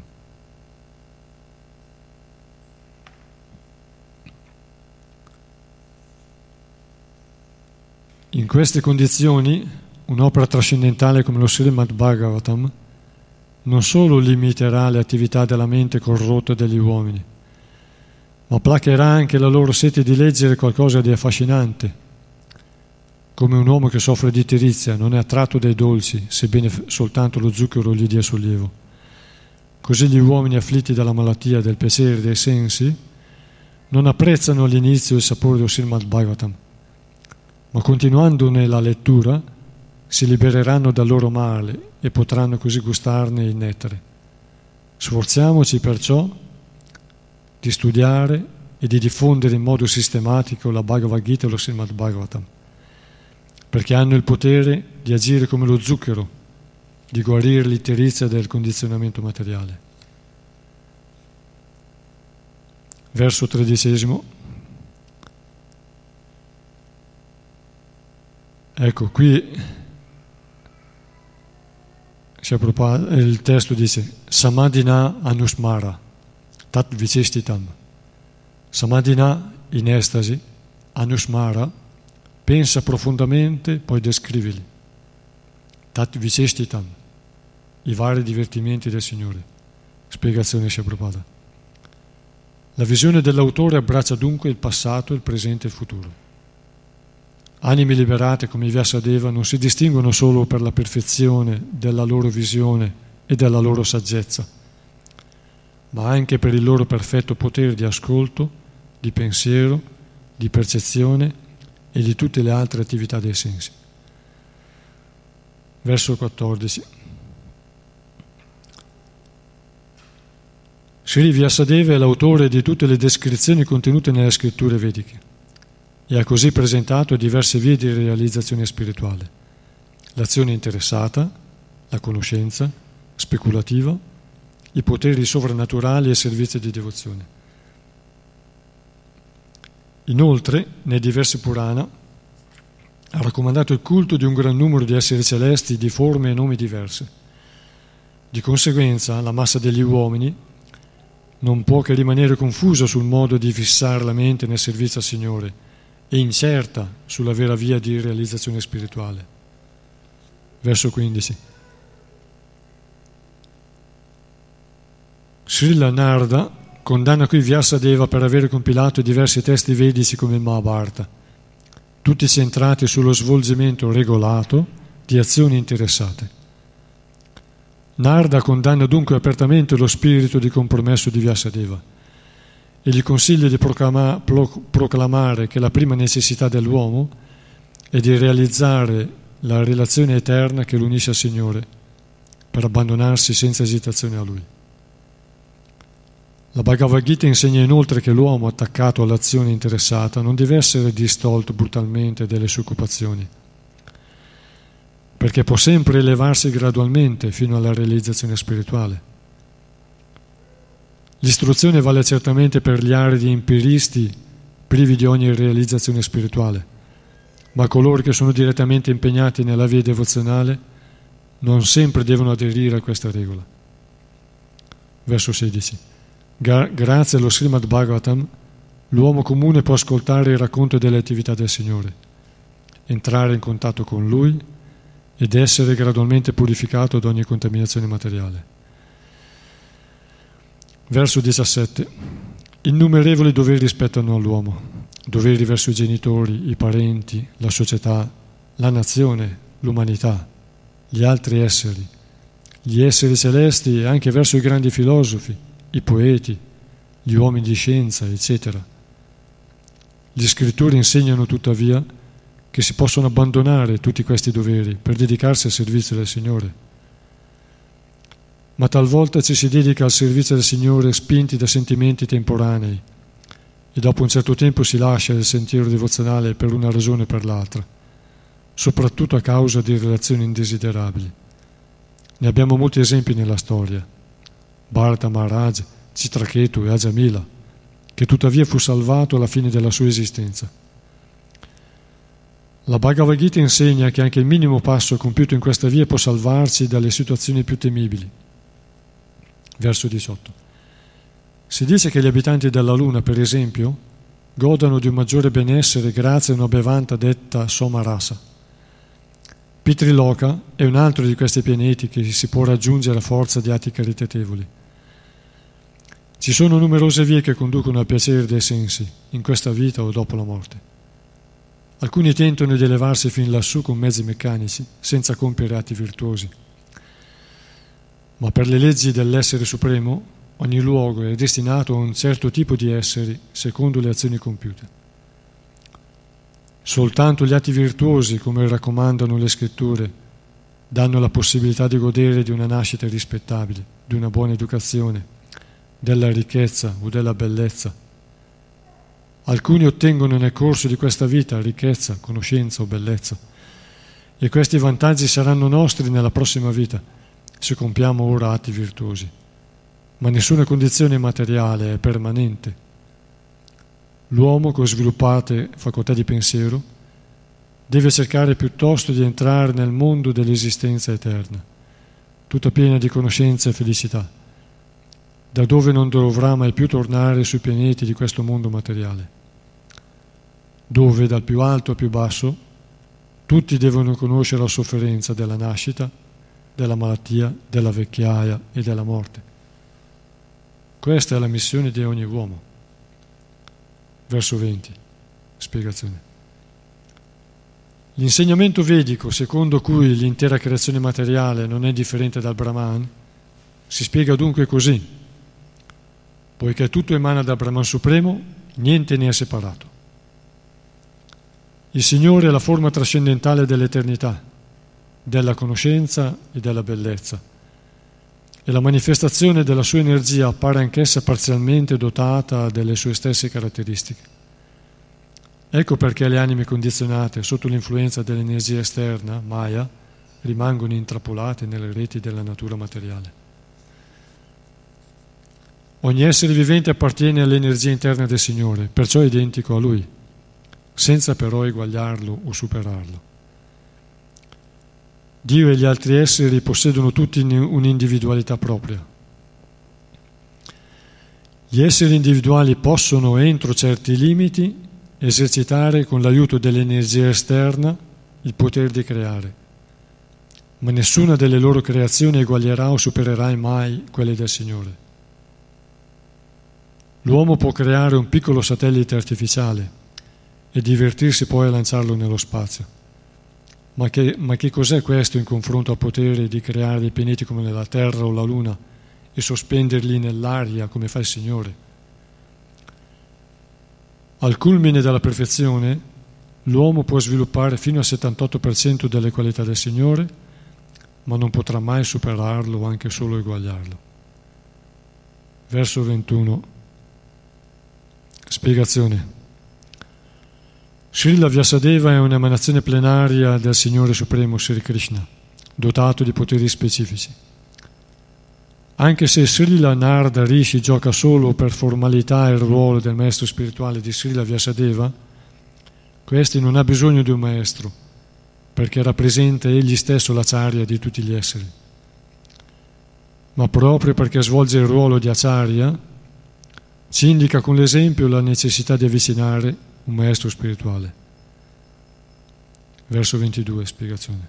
In queste condizioni, un'opera trascendentale come lo Srimad Bhagavatam non solo limiterà le attività della mente corrotta degli uomini, ma placherà anche la loro sete di leggere qualcosa di affascinante, come un uomo che soffre di tirizia non è attratto dai dolci, sebbene soltanto lo zucchero gli dia sollievo. Così gli uomini afflitti dalla malattia del piacere dei sensi non apprezzano all'inizio il sapore del Srimad Bhagavatam, ma continuando nella lettura si libereranno dal loro male e potranno così gustarne il nettare. Sforziamoci perciò di studiare e di diffondere in modo sistematico la Bhagavad Gita e lo Srimad Bhagavatam, perché hanno il potere di agire come lo zucchero, di guarire l'iterizia del condizionamento materiale. Verso tredicesimo. Ecco, qui il testo dice Samadina Anusmara Tat Vicestitam. Samadina in estasi, Anusmara, pensa profondamente, poi descrivili. Tat Vicestitam, i vari divertimenti del Signore. Spiegazione Prabhupada. La visione dell'autore abbraccia dunque il passato, il presente e il futuro. Anime liberate come Vyasadeva non si distinguono solo per la perfezione della loro visione e della loro saggezza, ma anche per il loro perfetto potere di ascolto, di pensiero, di percezione e di tutte le altre attività dei sensi. Verso 14. Sri Vyasadeva è l'autore di tutte le descrizioni contenute nelle scritture vediche e ha così presentato diverse vie di realizzazione spirituale. L'azione interessata, la conoscenza, speculativa, i poteri sovrannaturali e servizi di devozione. Inoltre, nei diversi Purana, ha raccomandato il culto di un gran numero di esseri celesti di forme e nomi diverse. Di conseguenza, la massa degli uomini non può che rimanere confusa sul modo di fissare la mente nel servizio al Signore e incerta sulla vera via di realizzazione spirituale. Verso 15. Srila Narda condanna qui Vyasadeva per aver compilato diversi testi vedici come Mahabharata, tutti centrati sullo svolgimento regolato di azioni interessate. Narda condanna dunque apertamente lo spirito di compromesso di Vyasadeva e gli consiglia di proclama, proclamare che la prima necessità dell'uomo è di realizzare la relazione eterna che lo unisce al Signore per abbandonarsi senza esitazione a Lui. La Bhagavad Gita insegna inoltre che l'uomo attaccato all'azione interessata non deve essere distolto brutalmente dalle sue occupazioni, perché può sempre elevarsi gradualmente fino alla realizzazione spirituale. L'istruzione vale certamente per gli aridi empiristi privi di ogni realizzazione spirituale, ma coloro che sono direttamente impegnati nella via devozionale non sempre devono aderire a questa regola. Verso 16. Grazie allo Srimad Bhagavatam, l'uomo comune può ascoltare il racconto delle attività del Signore, entrare in contatto con Lui ed essere gradualmente purificato da ogni contaminazione materiale. Verso 17. Innumerevoli doveri spettano all'uomo, doveri verso i genitori, i parenti, la società, la nazione, l'umanità, gli altri esseri, gli esseri celesti e anche verso i grandi filosofi, i poeti, gli uomini di scienza, eccetera. Gli scrittori insegnano tuttavia che si possono abbandonare tutti questi doveri per dedicarsi al servizio del Signore ma talvolta ci si dedica al servizio del Signore spinti da sentimenti temporanei e dopo un certo tempo si lascia il sentiero devozionale per una ragione o per l'altra, soprattutto a causa di relazioni indesiderabili. Ne abbiamo molti esempi nella storia. Bharata Maharaj, Citraketu e Ajamila, che tuttavia fu salvato alla fine della sua esistenza. La Bhagavad Gita insegna che anche il minimo passo compiuto in questa via può salvarci dalle situazioni più temibili verso 18. Si dice che gli abitanti della Luna, per esempio, godano di un maggiore benessere grazie a una bevanda detta Somarasa. Pitriloca è un altro di questi pianeti che si può raggiungere a forza di atti caritatevoli. Ci sono numerose vie che conducono al piacere dei sensi, in questa vita o dopo la morte. Alcuni tentano di elevarsi fin lassù con mezzi meccanici, senza compiere atti virtuosi ma per le leggi dell'essere supremo ogni luogo è destinato a un certo tipo di esseri secondo le azioni compiute. Soltanto gli atti virtuosi, come raccomandano le scritture, danno la possibilità di godere di una nascita rispettabile, di una buona educazione, della ricchezza o della bellezza. Alcuni ottengono nel corso di questa vita ricchezza, conoscenza o bellezza e questi vantaggi saranno nostri nella prossima vita se compiamo ora atti virtuosi, ma nessuna condizione materiale è permanente. L'uomo con sviluppate facoltà di pensiero deve cercare piuttosto di entrare nel mondo dell'esistenza eterna, tutta piena di conoscenza e felicità, da dove non dovrà mai più tornare sui pianeti di questo mondo materiale, dove dal più alto al più basso tutti devono conoscere la sofferenza della nascita, della malattia, della vecchiaia e della morte. Questa è la missione di ogni uomo. Verso 20, spiegazione. L'insegnamento vedico, secondo cui l'intera creazione materiale non è differente dal Brahman, si spiega dunque così. Poiché tutto emana dal Brahman Supremo, niente ne è separato. Il Signore è la forma trascendentale dell'eternità, della conoscenza e della bellezza. E la manifestazione della sua energia appare anch'essa parzialmente dotata delle sue stesse caratteristiche. Ecco perché le anime condizionate sotto l'influenza dell'energia esterna, Maya, rimangono intrappolate nelle reti della natura materiale. Ogni essere vivente appartiene all'energia interna del Signore, perciò è identico a Lui, senza però eguagliarlo o superarlo. Dio e gli altri esseri possiedono tutti un'individualità propria. Gli esseri individuali possono, entro certi limiti, esercitare con l'aiuto dell'energia esterna il potere di creare, ma nessuna delle loro creazioni eguaglierà o supererà mai quelle del Signore. L'uomo può creare un piccolo satellite artificiale e divertirsi poi a lanciarlo nello spazio. Ma che, ma che cos'è questo in confronto al potere di creare dei pianeti come la Terra o la Luna e sospenderli nell'aria come fa il Signore? Al culmine della perfezione, l'uomo può sviluppare fino al 78% delle qualità del Signore, ma non potrà mai superarlo o anche solo eguagliarlo. Verso 21. Spiegazione. Srila Vyasadeva è un'emanazione plenaria del Signore Supremo Sri Krishna, dotato di poteri specifici. Anche se Srila Narda Rishi gioca solo per formalità il ruolo del maestro spirituale di Srila Vyasadeva, questi non ha bisogno di un maestro, perché rappresenta egli stesso l'acharya di tutti gli esseri. Ma proprio perché svolge il ruolo di acharya, ci indica con l'esempio la necessità di avvicinare un maestro spirituale. Verso 22, spiegazione.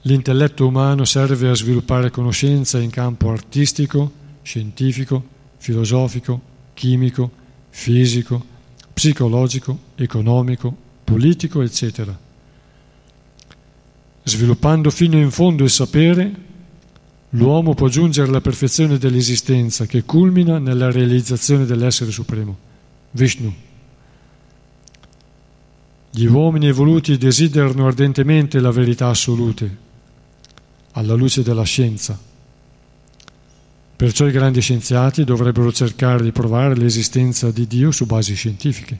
L'intelletto umano serve a sviluppare conoscenza in campo artistico, scientifico, filosofico, chimico, fisico, psicologico, economico, politico, eccetera. Sviluppando fino in fondo il sapere, l'uomo può giungere alla perfezione dell'esistenza che culmina nella realizzazione dell'essere supremo, Vishnu. Gli uomini evoluti desiderano ardentemente la verità assolute, alla luce della scienza. Perciò i grandi scienziati dovrebbero cercare di provare l'esistenza di Dio su basi scientifiche.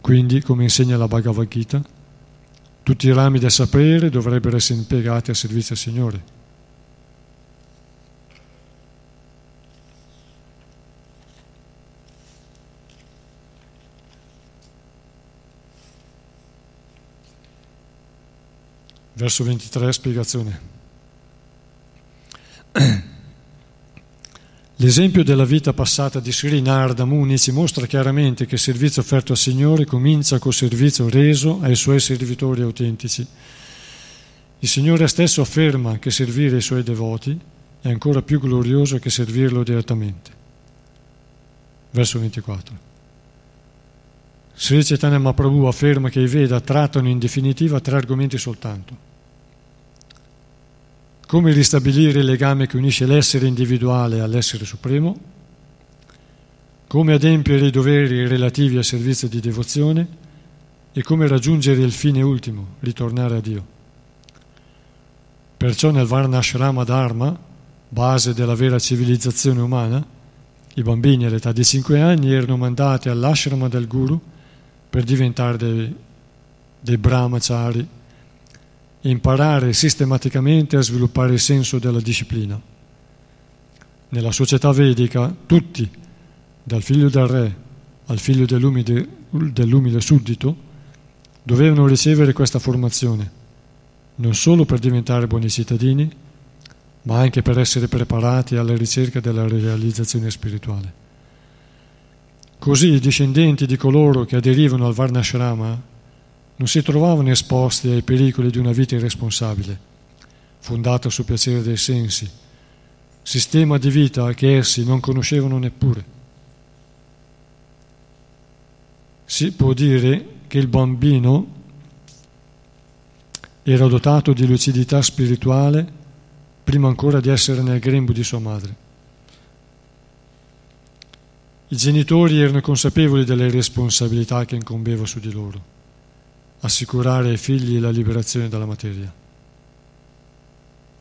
Quindi, come insegna la Bhagavad Gita, tutti i rami del sapere dovrebbero essere impiegati a servizio del Signore. Verso 23, spiegazione. L'esempio della vita passata di Sri Narada Muni ci mostra chiaramente che il servizio offerto al Signore comincia col servizio reso ai suoi servitori autentici. Il Signore stesso afferma che servire i suoi devoti è ancora più glorioso che servirlo direttamente. Verso 24. Sri Chaitanya Mahaprabhu afferma che i Veda trattano in definitiva tre argomenti soltanto. Come ristabilire il legame che unisce l'essere individuale all'essere supremo, come adempiere i doveri relativi al servizio di devozione? E come raggiungere il fine ultimo, ritornare a Dio. Perciò nel Varnashrama Dharma, base della vera civilizzazione umana, i bambini all'età di 5 anni erano mandati all'ashrama del guru per diventare dei, dei brahmachari imparare sistematicamente a sviluppare il senso della disciplina. Nella società vedica tutti, dal figlio del re al figlio dell'umile, dell'umile suddito, dovevano ricevere questa formazione, non solo per diventare buoni cittadini, ma anche per essere preparati alla ricerca della realizzazione spirituale. Così i discendenti di coloro che aderivano al Varnashrama non si trovavano esposti ai pericoli di una vita irresponsabile, fondata sul piacere dei sensi, sistema di vita che essi non conoscevano neppure. Si può dire che il bambino era dotato di lucidità spirituale prima ancora di essere nel grembo di sua madre. I genitori erano consapevoli delle responsabilità che incombeva su di loro assicurare ai figli la liberazione dalla materia.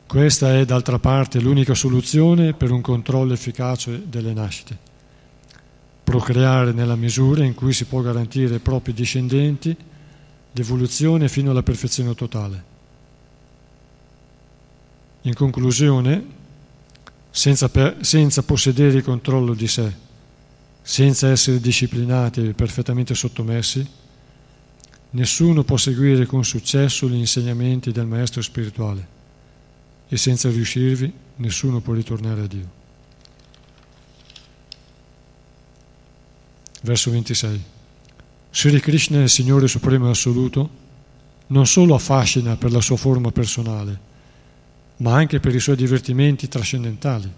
Questa è d'altra parte l'unica soluzione per un controllo efficace delle nascite. Procreare nella misura in cui si può garantire ai propri discendenti l'evoluzione fino alla perfezione totale. In conclusione, senza, per, senza possedere il controllo di sé, senza essere disciplinati e perfettamente sottomessi, Nessuno può seguire con successo gli insegnamenti del maestro spirituale e senza riuscirvi nessuno può ritornare a Dio. Verso 26. Sri Krishna il Signore Supremo e Assoluto, non solo affascina per la sua forma personale, ma anche per i suoi divertimenti trascendentali.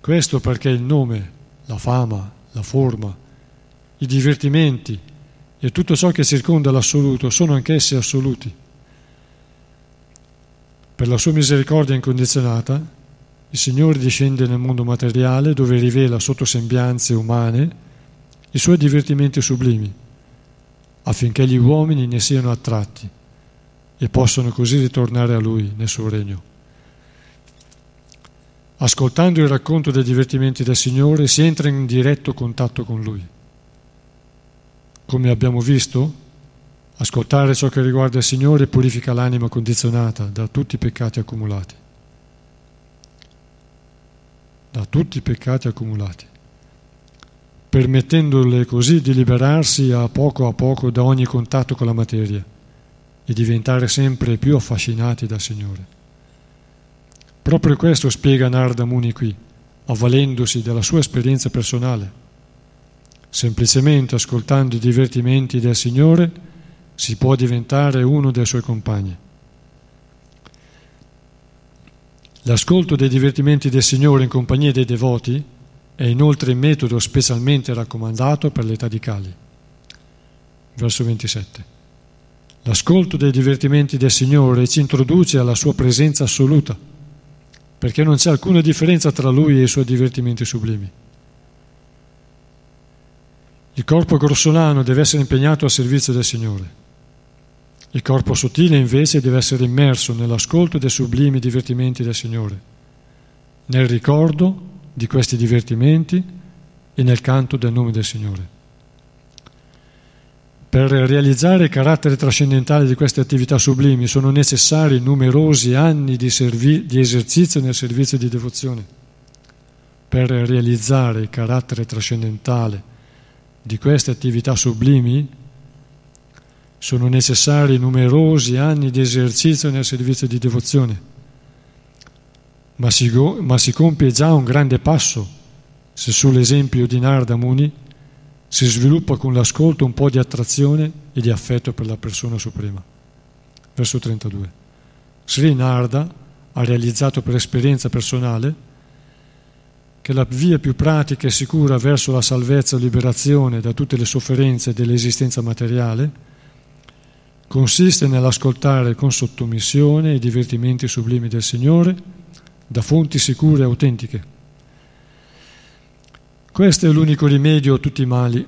Questo perché il nome, la fama, la forma, i divertimenti e tutto ciò che circonda l'assoluto sono anch'essi assoluti. Per la sua misericordia incondizionata, il Signore discende nel mondo materiale dove rivela sotto sembianze umane i suoi divertimenti sublimi, affinché gli uomini ne siano attratti e possano così ritornare a Lui nel suo regno. Ascoltando il racconto dei divertimenti del Signore si entra in diretto contatto con Lui. Come abbiamo visto, ascoltare ciò che riguarda il Signore purifica l'anima condizionata da tutti i peccati accumulati. Da tutti i peccati accumulati, permettendole così di liberarsi a poco a poco da ogni contatto con la materia e diventare sempre più affascinati dal Signore. Proprio questo spiega Narda Muni qui, avvalendosi della sua esperienza personale Semplicemente ascoltando i divertimenti del Signore si può diventare uno dei suoi compagni. L'ascolto dei divertimenti del Signore in compagnia dei devoti è inoltre il metodo specialmente raccomandato per l'età di Cali. Verso 27. L'ascolto dei divertimenti del Signore ci introduce alla sua presenza assoluta, perché non c'è alcuna differenza tra Lui e i suoi divertimenti sublimi. Il corpo grossolano deve essere impegnato al servizio del Signore. Il corpo sottile invece deve essere immerso nell'ascolto dei sublimi divertimenti del Signore, nel ricordo di questi divertimenti e nel canto del nome del Signore. Per realizzare il carattere trascendentale di queste attività sublimi sono necessari numerosi anni di, servi- di esercizio nel servizio di devozione. Per realizzare il carattere trascendentale di queste attività sublimi sono necessari numerosi anni di esercizio nel servizio di devozione, ma si, ma si compie già un grande passo se sull'esempio di Narda Muni si sviluppa con l'ascolto un po' di attrazione e di affetto per la persona suprema. Verso 32. Sri Narda ha realizzato per esperienza personale che la via più pratica e sicura verso la salvezza e liberazione da tutte le sofferenze dell'esistenza materiale consiste nell'ascoltare con sottomissione i divertimenti sublimi del Signore da fonti sicure e autentiche. Questo è l'unico rimedio a tutti i mali.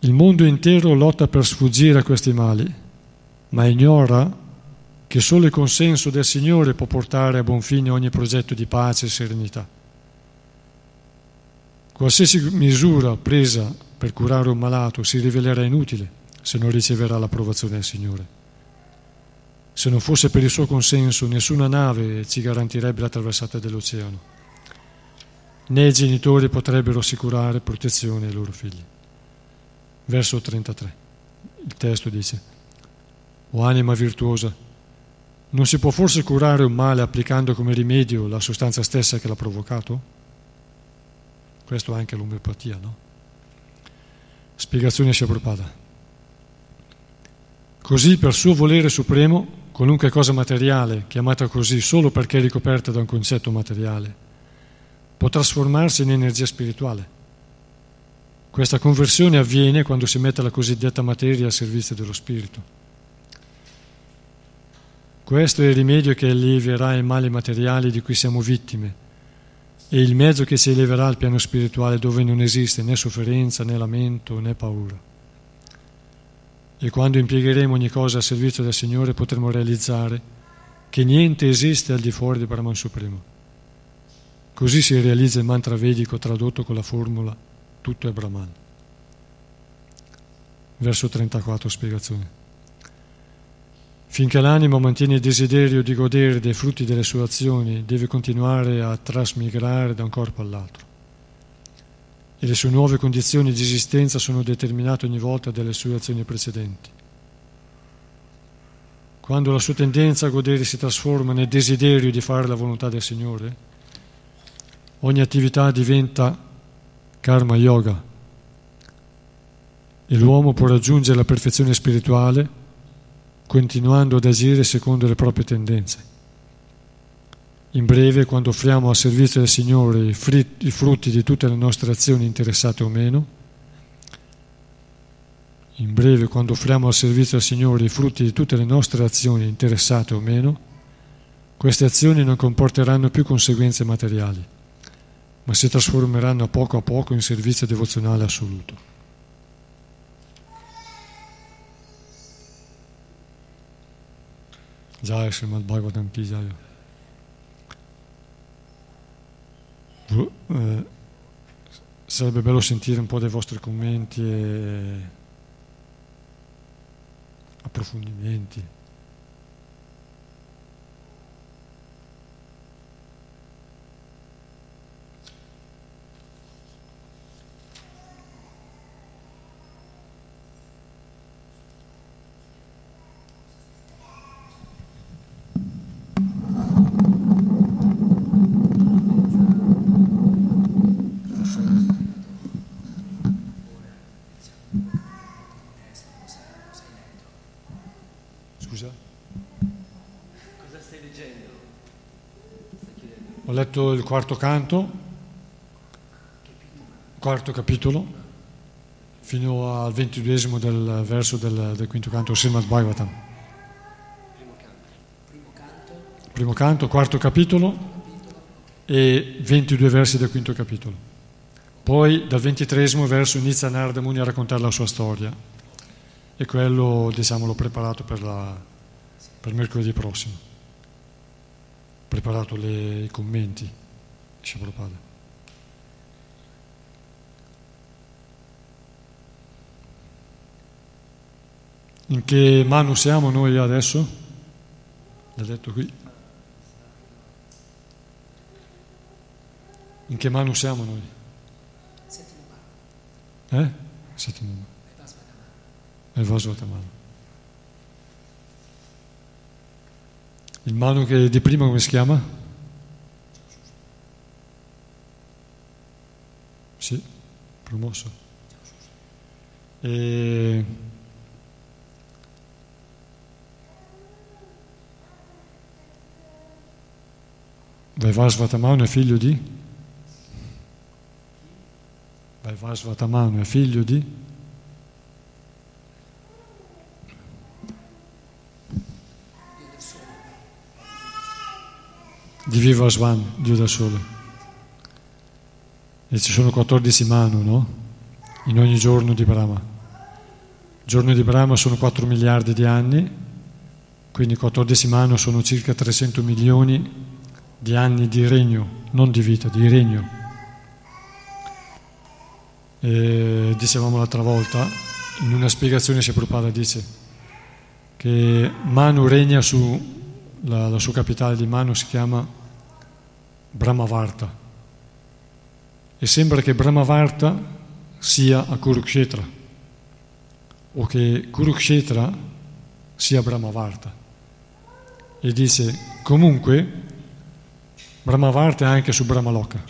Il mondo intero lotta per sfuggire a questi mali, ma ignora che solo il consenso del Signore può portare a buon fine ogni progetto di pace e serenità. Qualsiasi misura presa per curare un malato si rivelerà inutile se non riceverà l'approvazione del Signore. Se non fosse per il suo consenso, nessuna nave ci garantirebbe la traversata dell'oceano, né i genitori potrebbero assicurare protezione ai loro figli. verso 33. Il testo dice, O anima virtuosa, non si può forse curare un male applicando come rimedio la sostanza stessa che l'ha provocato? Questo è anche l'omeopatia, no? Spiegazione Prabhupada. Così per suo volere supremo, qualunque cosa materiale, chiamata così solo perché ricoperta da un concetto materiale, può trasformarsi in energia spirituale. Questa conversione avviene quando si mette la cosiddetta materia al servizio dello spirito. Questo è il rimedio che allevierà i mali materiali di cui siamo vittime e il mezzo che si eleverà al piano spirituale dove non esiste né sofferenza, né lamento, né paura. E quando impiegheremo ogni cosa al servizio del Signore potremo realizzare che niente esiste al di fuori di Brahman Supremo. Così si realizza il mantra vedico tradotto con la formula tutto è Brahman. Verso 34 spiegazione. Finché l'animo mantiene il desiderio di godere dei frutti delle sue azioni, deve continuare a trasmigrare da un corpo all'altro. E le sue nuove condizioni di esistenza sono determinate ogni volta dalle sue azioni precedenti. Quando la sua tendenza a godere si trasforma nel desiderio di fare la volontà del Signore, ogni attività diventa karma yoga e l'uomo può raggiungere la perfezione spirituale continuando ad agire secondo le proprie tendenze. In breve, quando offriamo al servizio del Signore i frutti di tutte le nostre azioni interessate o meno, in breve, quando offriamo al servizio del Signore i frutti di tutte le nostre azioni interessate o meno, queste azioni non comporteranno più conseguenze materiali ma si trasformeranno a poco a poco in servizio devozionale assoluto. Jai Srimad Bhagavatam Ki. Eh, sarebbe bello sentire un po' dei vostri commenti e approfondimenti. Ho letto il quarto canto, quarto capitolo, fino al ventiduesimo del verso del, del quinto canto, Srimad Bhagavatam. Primo canto, quarto capitolo e 22 versi del quinto capitolo. Poi dal ventitresimo verso inizia Narada Muni a raccontare la sua storia e quello diciamo l'ho preparato per, la, per mercoledì prossimo preparato le, i commenti Prabhupada. In che mano siamo noi adesso? L'ha detto qui. In che mano siamo noi? Settimo mano. Eh? Settimo mano. È Vasvatamana. Il mano che di prima come si chiama? Sì, promosso. E... Vaivasvatamano è figlio di? Vaivasvatamano è figlio di? di Viva Swan, Dio da solo. E ci sono 14 manu, no? In ogni giorno di Brahma. Il giorno di Brahma sono 4 miliardi di anni, quindi 14 manu sono circa 300 milioni di anni di regno, non di vita, di regno. E dicevamo l'altra volta, in una spiegazione Prabhupada dice che Manu regna su, la, la sua capitale di Manu si chiama Brahmavarta. E sembra che Brahmavarta sia a Kurukshetra. o che Kurukshetra sia Brahmavarta. E dice comunque Brahmavarta è anche su Brahmaloka.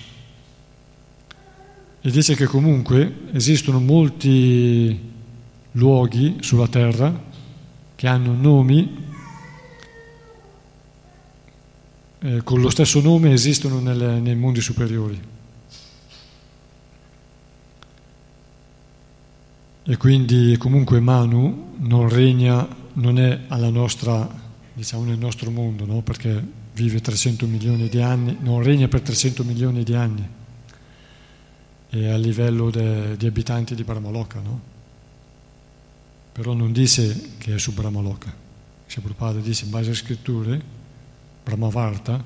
E dice che comunque esistono molti luoghi sulla terra che hanno nomi eh, con lo stesso nome esistono nelle, nei mondi superiori. E quindi comunque Manu non regna, non è nostra, diciamo nel nostro mondo, no? perché vive 300 milioni di anni, non regna per 300 milioni di anni, è a livello de, di abitanti di Brahmaloka, no? però non dice che è su Brahmaloka. Se Prabhupada dice in base alle scritture, Brahmavarta,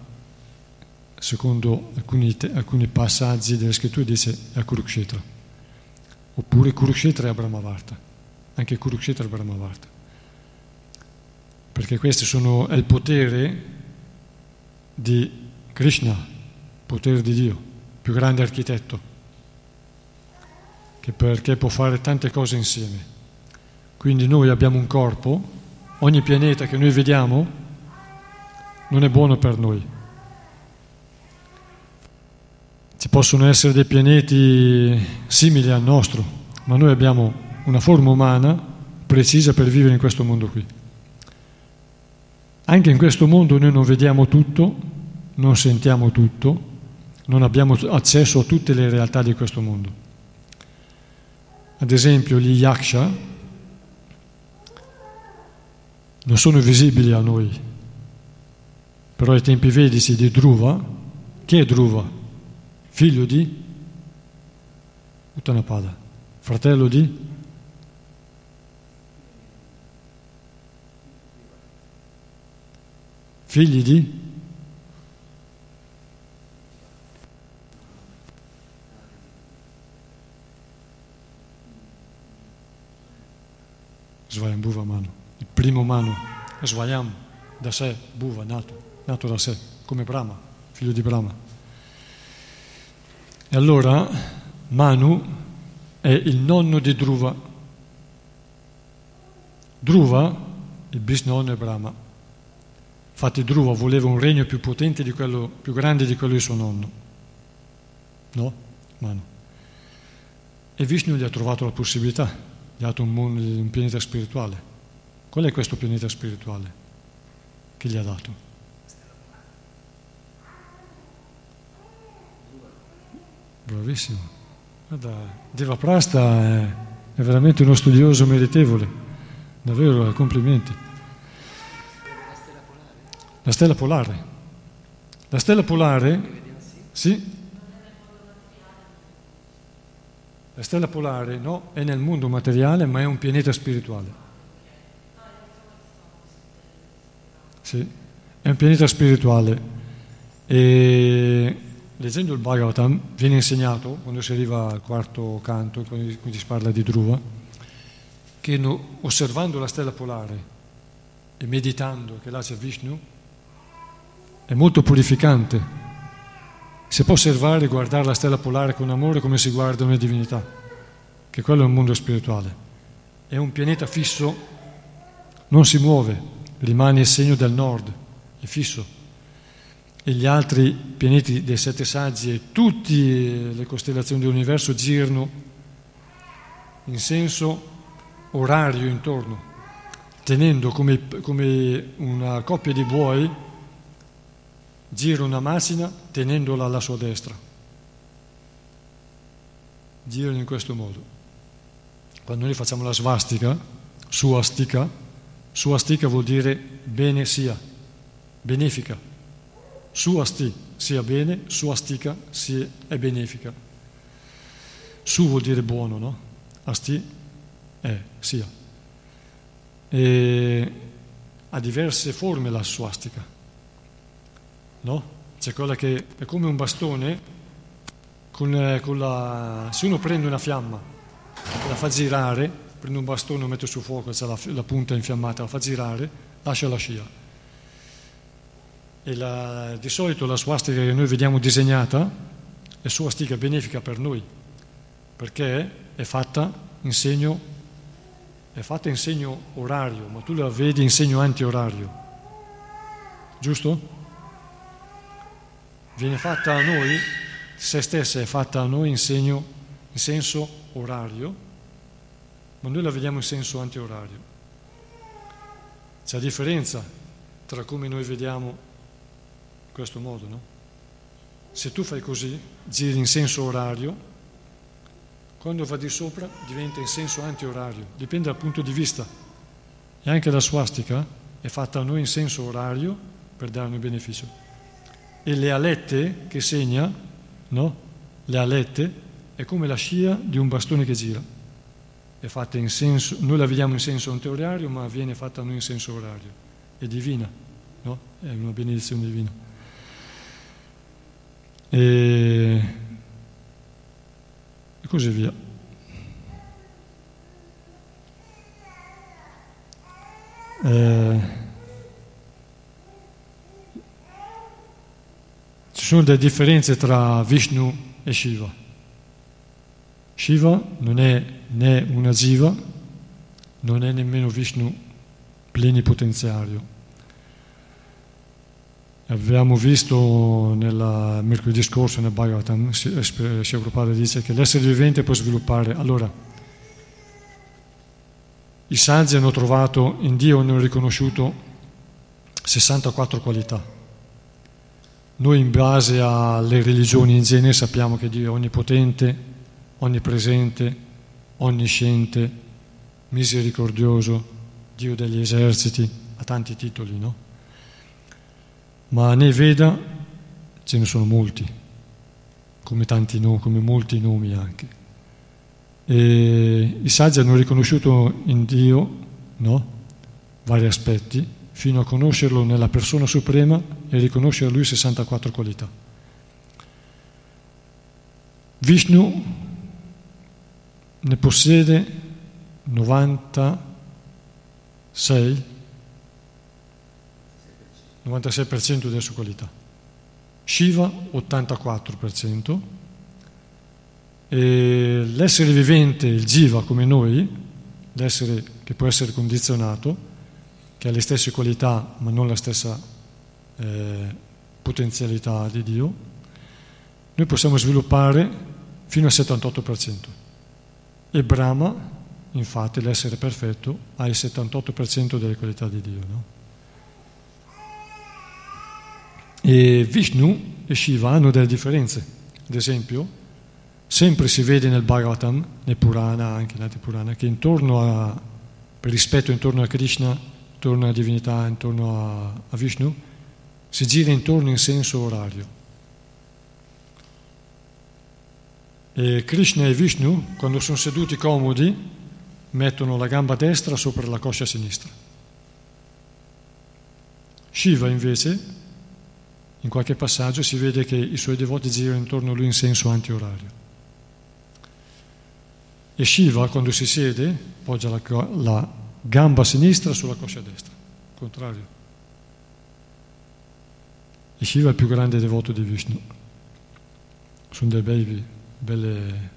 secondo alcuni, alcuni passaggi delle scritture, dice è a Kurukshetra oppure Kurukshetra e Brahmavarta, anche Kurukshetra e Brahmavarta, perché questo sono, il potere di Krishna, potere di Dio, più grande architetto, che perché può fare tante cose insieme. Quindi noi abbiamo un corpo, ogni pianeta che noi vediamo non è buono per noi. Ci possono essere dei pianeti simili al nostro, ma noi abbiamo una forma umana precisa per vivere in questo mondo qui. Anche in questo mondo noi non vediamo tutto, non sentiamo tutto, non abbiamo accesso a tutte le realtà di questo mondo. Ad esempio gli yaksha non sono visibili a noi, però ai tempi vedici di Dhruva, chi è Dhruva? Figlio di Uttanapada, fratello di figli di Svayam Bhuva Manu, il primo Manu, Svayam da sé, Bhuva, nato, nato da sé, come Brahma, figlio di Brahma. E allora Manu è il nonno di Dhruva. Dhruva, il bisnonno è Brahma. Infatti Dhruva voleva un regno più potente di quello, più grande di quello di suo nonno. No? Manu. E Vishnu gli ha trovato la possibilità, gli ha dato un, mondo, un pianeta spirituale. Qual è questo pianeta spirituale che gli ha dato? Bravissimo. Guarda, Deva Prasta è, è veramente uno studioso meritevole. Davvero, complimenti. La stella polare. La stella polare, sì? La stella polare no, è nel mondo materiale, ma è un pianeta spirituale. Sì, è un pianeta spirituale. E leggendo il Bhagavatam viene insegnato, quando si arriva al quarto canto, quando si parla di Dhruva, che no, osservando la stella polare e meditando che là c'è Vishnu, è molto purificante. Si può osservare e guardare la stella polare con amore come si guarda una divinità, che quello è un mondo spirituale. È un pianeta fisso, non si muove, rimane il segno del nord, è fisso e gli altri pianeti dei sette saggi e tutte le costellazioni dell'universo girano in senso orario intorno, tenendo come, come una coppia di buoi gira una macina tenendola alla sua destra. Girano in questo modo. Quando noi facciamo la svastica, suastica, suastica vuol dire bene sia, benefica su asti sia bene, su astica sia, è benefica. Su vuol dire buono, no? Asti è, sia. E ha diverse forme la suastica, no? C'è quella che è come un bastone, con, eh, con la, se uno prende una fiamma, la fa girare, prende un bastone, lo mette su fuoco, c'è la, la punta infiammata, la fa girare, lascia la scia la, di solito la swastika che noi vediamo disegnata è swastika benefica per noi, perché è fatta in segno è fatta in segno orario, ma tu la vedi in segno antiorario. Giusto? Viene fatta a noi, se stessa è fatta a noi in, segno, in senso orario, ma noi la vediamo in senso antiorario. C'è differenza tra come noi vediamo questo modo, no? Se tu fai così, giri in senso orario, quando va di sopra diventa in senso antiorario, dipende dal punto di vista. E anche la swastika è fatta a noi in senso orario per darmi beneficio. E le alette che segna, no? Le alette è come la scia di un bastone che gira. È fatta in senso, noi la vediamo in senso antiorario, ma viene fatta a noi in senso orario. È divina, no? È una benedizione divina. E così via. Eh, ci sono delle differenze tra Vishnu e Shiva. Shiva non è né una jiva, non è nemmeno Vishnu plenipotenziario Abbiamo visto nel mercoledì scorso nel Bhagavatam, Shri Prabhupada dice che l'essere vivente può sviluppare. Allora, i saggi hanno trovato in Dio, hanno riconosciuto 64 qualità. Noi in base alle religioni in genere sappiamo che Dio è onnipotente, onnipresente, onnisciente, misericordioso, Dio degli eserciti, ha tanti titoli, no? Ma nei Veda ce ne sono molti, come, tanti nomi, come molti nomi anche. E I saggi hanno riconosciuto in Dio no? vari aspetti fino a conoscerlo nella persona suprema e riconoscere a lui 64 qualità. Vishnu ne possiede 96 96% della sua qualità. Shiva 84%, e l'essere vivente, il jiva come noi, l'essere che può essere condizionato, che ha le stesse qualità ma non la stessa eh, potenzialità di Dio, noi possiamo sviluppare fino al 78%. E Brahma, infatti, l'essere perfetto, ha il 78% delle qualità di Dio. No? E Vishnu e Shiva hanno delle differenze. Ad esempio, sempre si vede nel Bhagavatam, nel Purana, anche in altri Purana, che intorno a, per rispetto intorno a Krishna, intorno alla divinità, intorno a, a Vishnu, si gira intorno in senso orario. E Krishna e Vishnu, quando sono seduti comodi, mettono la gamba destra sopra la coscia sinistra. Shiva invece in qualche passaggio si vede che i suoi devoti girano intorno a lui in senso antiorario. E Shiva, quando si siede, poggia la, la gamba sinistra sulla coscia destra, contrario. E Shiva è il più grande devoto di Vishnu. Sono delle belle, belle,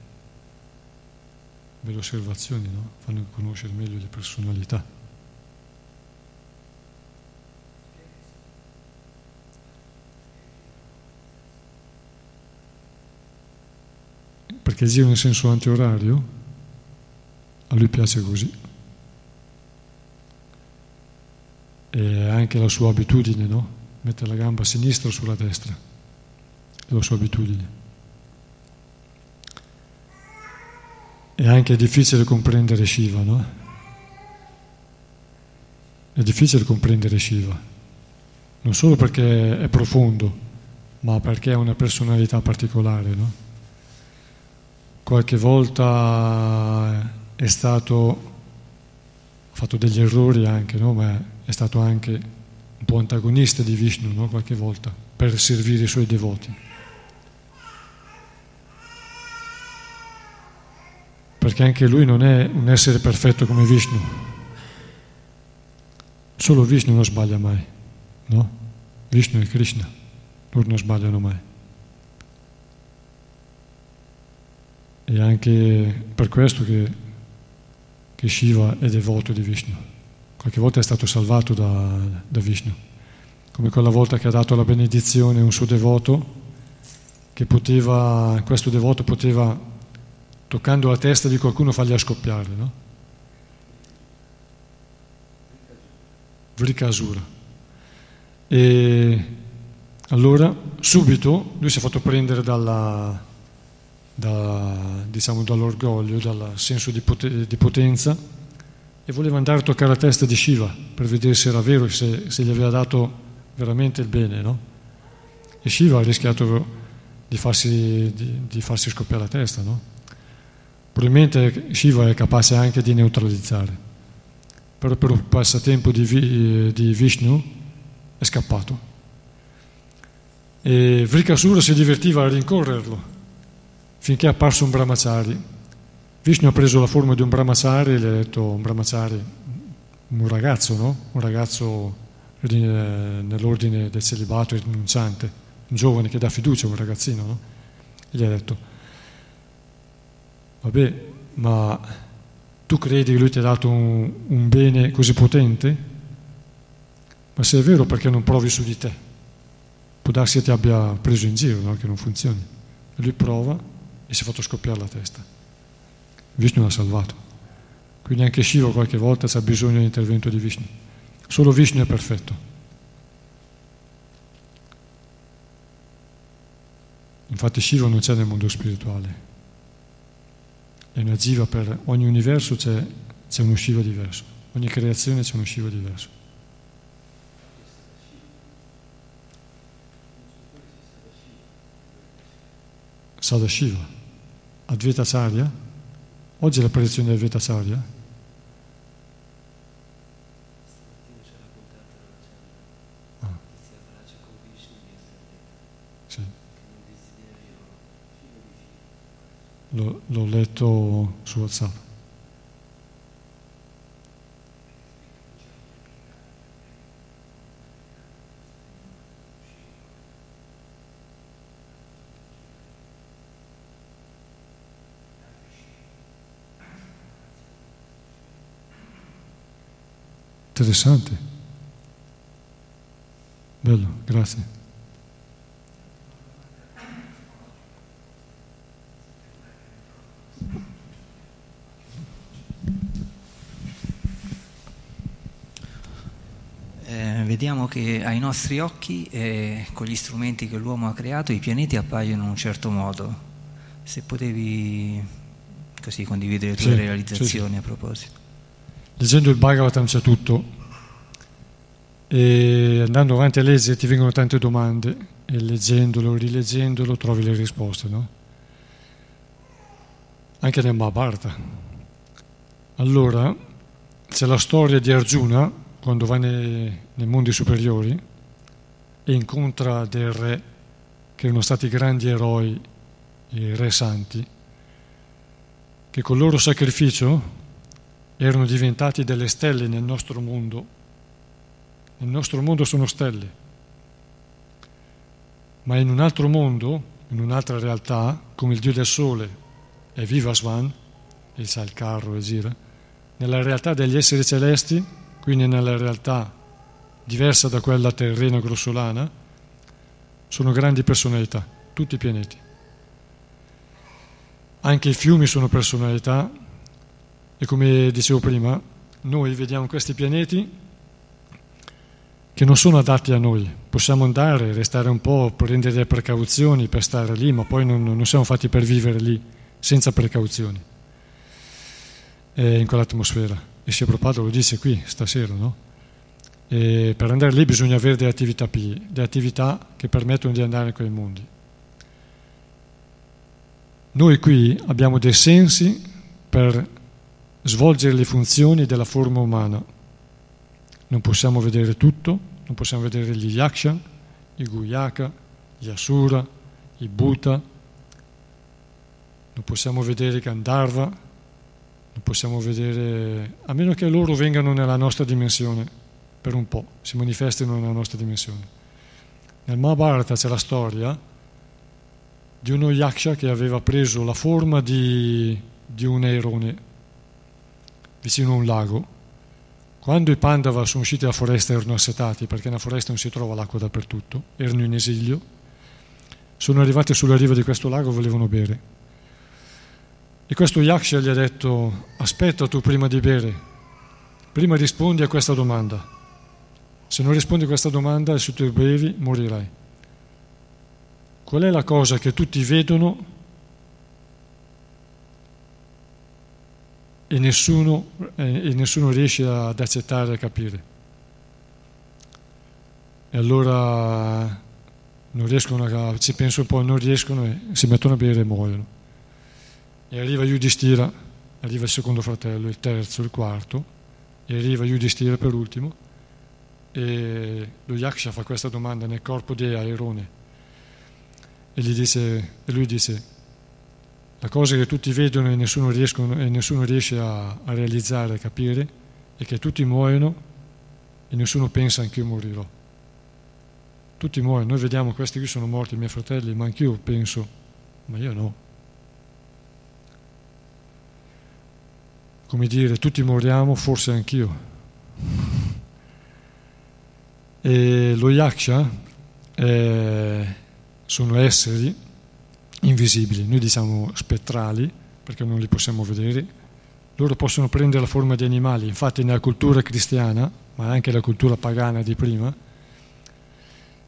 belle osservazioni, no? fanno conoscere meglio le personalità. Perché gira in senso antiorario, a lui piace così. E anche la sua abitudine, no? Mette la gamba sinistra sulla destra, è la sua abitudine. E anche è difficile comprendere Shiva, no? È difficile comprendere Shiva, non solo perché è profondo, ma perché ha una personalità particolare, no? Qualche volta è stato, ha fatto degli errori anche, no? ma è stato anche un po' antagonista di Vishnu no? qualche volta per servire i suoi devoti. Perché anche lui non è un essere perfetto come Vishnu. Solo Vishnu non sbaglia mai, no? Vishnu e Krishna, loro non sbagliano mai. E anche per questo che che Shiva è devoto di Vishnu. Qualche volta è stato salvato da, da Vishnu, come quella volta che ha dato la benedizione a un suo devoto, che poteva, questo devoto poteva, toccando la testa di qualcuno, fargli scoppiare, no? Vrikasura. E allora, subito, lui si è fatto prendere dalla, da, diciamo, dall'orgoglio, dal senso di, pot- di, potenza e voleva andare a toccare la testa di Shiva per vedere se era vero, se, se gli aveva dato veramente il bene, no? E Shiva ha rischiato di farsi, di, di farsi scoppiare la testa, no? Probabilmente Shiva è capace anche di neutralizzare, però per un passatempo di, di Vishnu è scappato. E Vrikasura si divertiva a rincorrerlo finché è apparso un brahmachari. Vishnu ha preso la forma di un brahmachari e gli ha detto un brahmachari, un ragazzo, no? Un ragazzo eh, nell'ordine del celibato rinunciante, un giovane che dà fiducia a un ragazzino, no? E gli ha detto, vabbè, ma tu credi che lui ti ha dato un, un bene così potente? Ma se è vero perché non provi su di te? Può darsi che ti abbia preso in giro, no? che non funzioni. E lui prova e si è fatto scoppiare la testa. Vishnu l'ha salvato. Quindi anche Shiva qualche volta c'ha bisogno dell'intervento di Vishnu. Solo Vishnu è perfetto. Infatti Shiva non c'è nel mondo spirituale. È una jiva per ogni universo c'è, c'è uno Shiva diverso. Ogni creazione c'è uno Shiva diverso. Sadashiva. Advaita Acharya, oggi è l'apparizione di Advaita. Sì. L'ho, l'ho letto su WhatsApp. Interessante. Bello, grazie. Eh, vediamo che ai nostri occhi, eh, con gli strumenti che l'uomo ha creato, i pianeti appaiono in un certo modo. Se potevi così condividere le tue sì, realizzazioni sì, a proposito. Leggendo il Bhagavatam c'è tutto e andando avanti a leggere ti vengono tante domande e leggendolo, rileggendolo trovi le risposte, no? Anche nel Mahabharata. Allora c'è la storia di Arjuna quando va nei, nei mondi superiori e incontra dei re che erano stati grandi eroi, i re santi, che col loro sacrificio erano diventati delle stelle nel nostro mondo. Nel nostro mondo sono stelle, ma in un altro mondo, in un'altra realtà, come il Dio del Sole è Vivasvan, e sa il carro e gira, nella realtà degli esseri celesti, quindi nella realtà diversa da quella terrena grossolana, sono grandi personalità, tutti i pianeti. Anche i fiumi sono personalità e come dicevo prima, noi vediamo questi pianeti che non sono adatti a noi. Possiamo andare, restare un po', prendere precauzioni per stare lì, ma poi non, non siamo fatti per vivere lì senza precauzioni eh, in quell'atmosfera. E se Prabhupada lo dice qui stasera, no? E per andare lì bisogna avere delle attività, delle attività che permettono di andare in quei mondi. Noi qui abbiamo dei sensi per svolgere le funzioni della forma umana. Non possiamo vedere tutto, non possiamo vedere gli yaksha, i guyaka, gli asura, i bhuta, non possiamo vedere gandharva, non possiamo vedere, a meno che loro vengano nella nostra dimensione per un po', si manifestino nella nostra dimensione. Nel Mahabharata c'è la storia di uno yaksha che aveva preso la forma di, di un airone vicino a un lago. Quando i Pandava sono usciti dalla foresta erano assetati, perché nella foresta non si trova l'acqua dappertutto, erano in esilio, sono arrivati sulla riva di questo lago e volevano bere. E questo Yaksha gli ha detto, aspetta tu prima di bere, prima rispondi a questa domanda. Se non rispondi a questa domanda se tu bevi morirai. Qual è la cosa che tutti vedono e nessuno, e nessuno riesce ad accettare e a capire. E allora non riescono a, ci penso un po', non riescono e si mettono a bere e muoiono. E arriva Yudhishthira, arriva il secondo fratello, il terzo, il quarto, e arriva Yudhishthira per ultimo, e lo Yaksha fa questa domanda nel corpo di Airone, e, dice, e lui dice, la cosa che tutti vedono e nessuno, riescono, e nessuno riesce a, a, realizzare, a capire, è che tutti muoiono e nessuno pensa anch'io morirò. Tutti muoiono, noi vediamo questi qui sono morti, i miei fratelli, ma anch'io penso, ma io no. Come dire, tutti moriamo, forse anch'io. E lo yaksha eh, sono esseri invisibili, noi diciamo spettrali perché non li possiamo vedere, loro possono prendere la forma di animali, infatti nella cultura cristiana, ma anche nella cultura pagana di prima,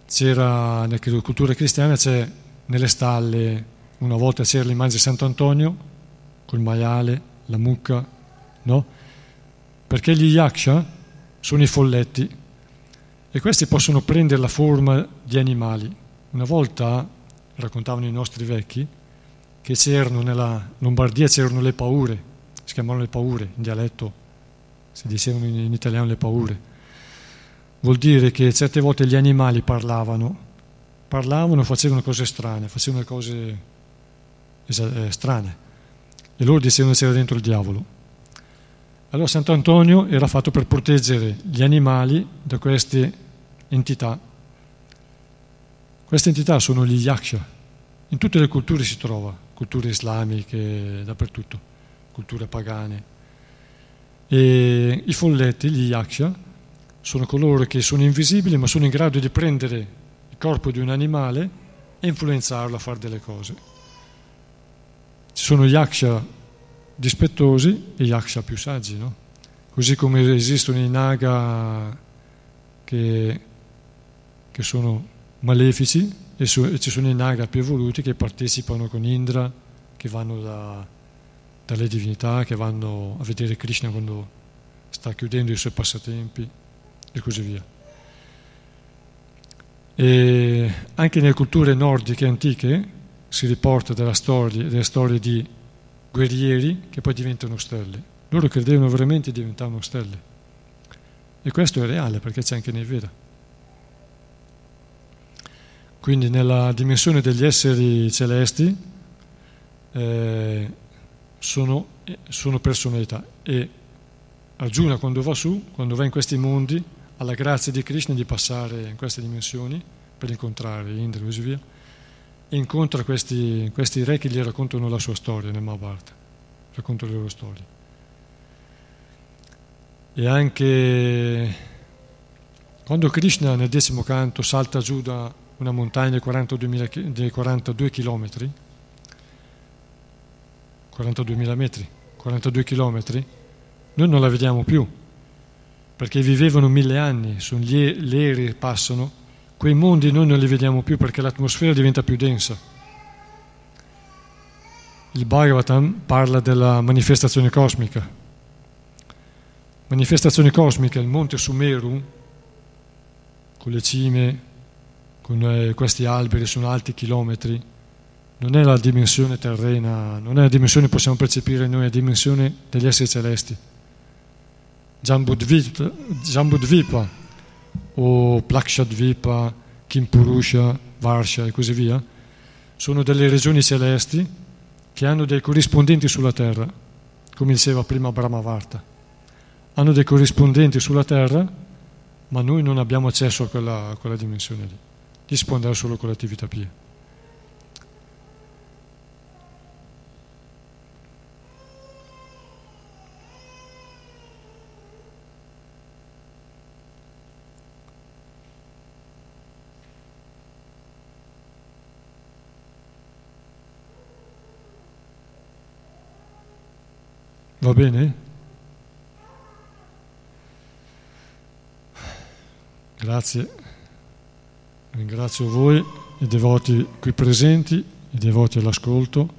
c'era, nella cultura cristiana c'è nelle stalle, una volta c'era l'immagine di Sant'Antonio, col maiale, la mucca, no? Perché gli yaksha sono i folletti e questi possono prendere la forma di animali. Una volta raccontavano i nostri vecchi, che c'erano nella Lombardia c'erano le paure, si chiamavano le paure, in dialetto si dicevano in, italiano le paure. Vuol dire che certe volte gli animali parlavano, parlavano, facevano cose strane, facevano cose eh, strane. E loro dicevano c'era dentro il diavolo. Allora Sant'Antonio era fatto per proteggere gli animali da queste entità queste entità sono gli yaksha. In tutte le culture si trova, culture islamiche, dappertutto, culture pagane. E i folletti, gli yaksha, sono coloro che sono invisibili ma sono in grado di prendere il corpo di un animale e influenzarlo a fare delle cose. Ci sono yaksha dispettosi e yaksha più saggi, no? Così come esistono i naga che, che sono malefici e, su, e ci sono i naga più evoluti che partecipano con Indra, che vanno da, dalle divinità, che vanno a vedere Krishna quando sta chiudendo i suoi passatempi e così via. E anche nelle culture nordiche antiche si riporta della storia, delle storie di guerrieri che poi diventano stelle. Loro credevano veramente di diventare stelle. E questo è reale perché c'è anche nei Veda. Quindi nella dimensione degli esseri celesti eh, sono, sono, personalità e Arjuna quando va su, quando va in questi mondi, ha la grazia di Krishna di passare in queste dimensioni per incontrare Indra e così via, e incontra questi, questi re che gli raccontano la sua storia nel Mahabharata, raccontano le loro storie. E anche quando Krishna nel decimo canto salta giù da una montagna di 42, di 42 km, 42.000 metri, 42 km, noi non la vediamo più, perché vivevano mille anni, sono gli, aerei passano, quei mondi noi non li vediamo più perché l'atmosfera diventa più densa. Il Bhagavatam parla della manifestazione cosmica. Manifestazione cosmica, il monte Sumeru, con le cime con eh, questi alberi sono alti chilometri, non è la dimensione terrena, non è la dimensione che possiamo percepire noi, è la dimensione degli esseri celesti. Jambudvipa, o Plakshadvipa, Kimpurusha, Varsha e così via, sono delle regioni celesti che hanno dei corrispondenti sulla terra, come diceva prima Brahmavarta. Hanno dei corrispondenti sulla terra, ma noi non abbiamo accesso a quella, a quella dimensione lì risponderà solo con l'attività PIE. Va bene? Grazie. Ringrazio voi, i devoti qui presenti, i devoti all'ascolto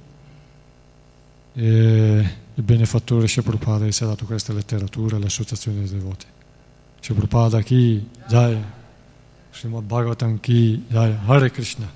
e il benefattore Prabhupada che ci ha dato questa letteratura all'associazione dei devoti. Prabhupada chi, Jai, Srimad Bhagavatam chi, Jai, Hare Krishna.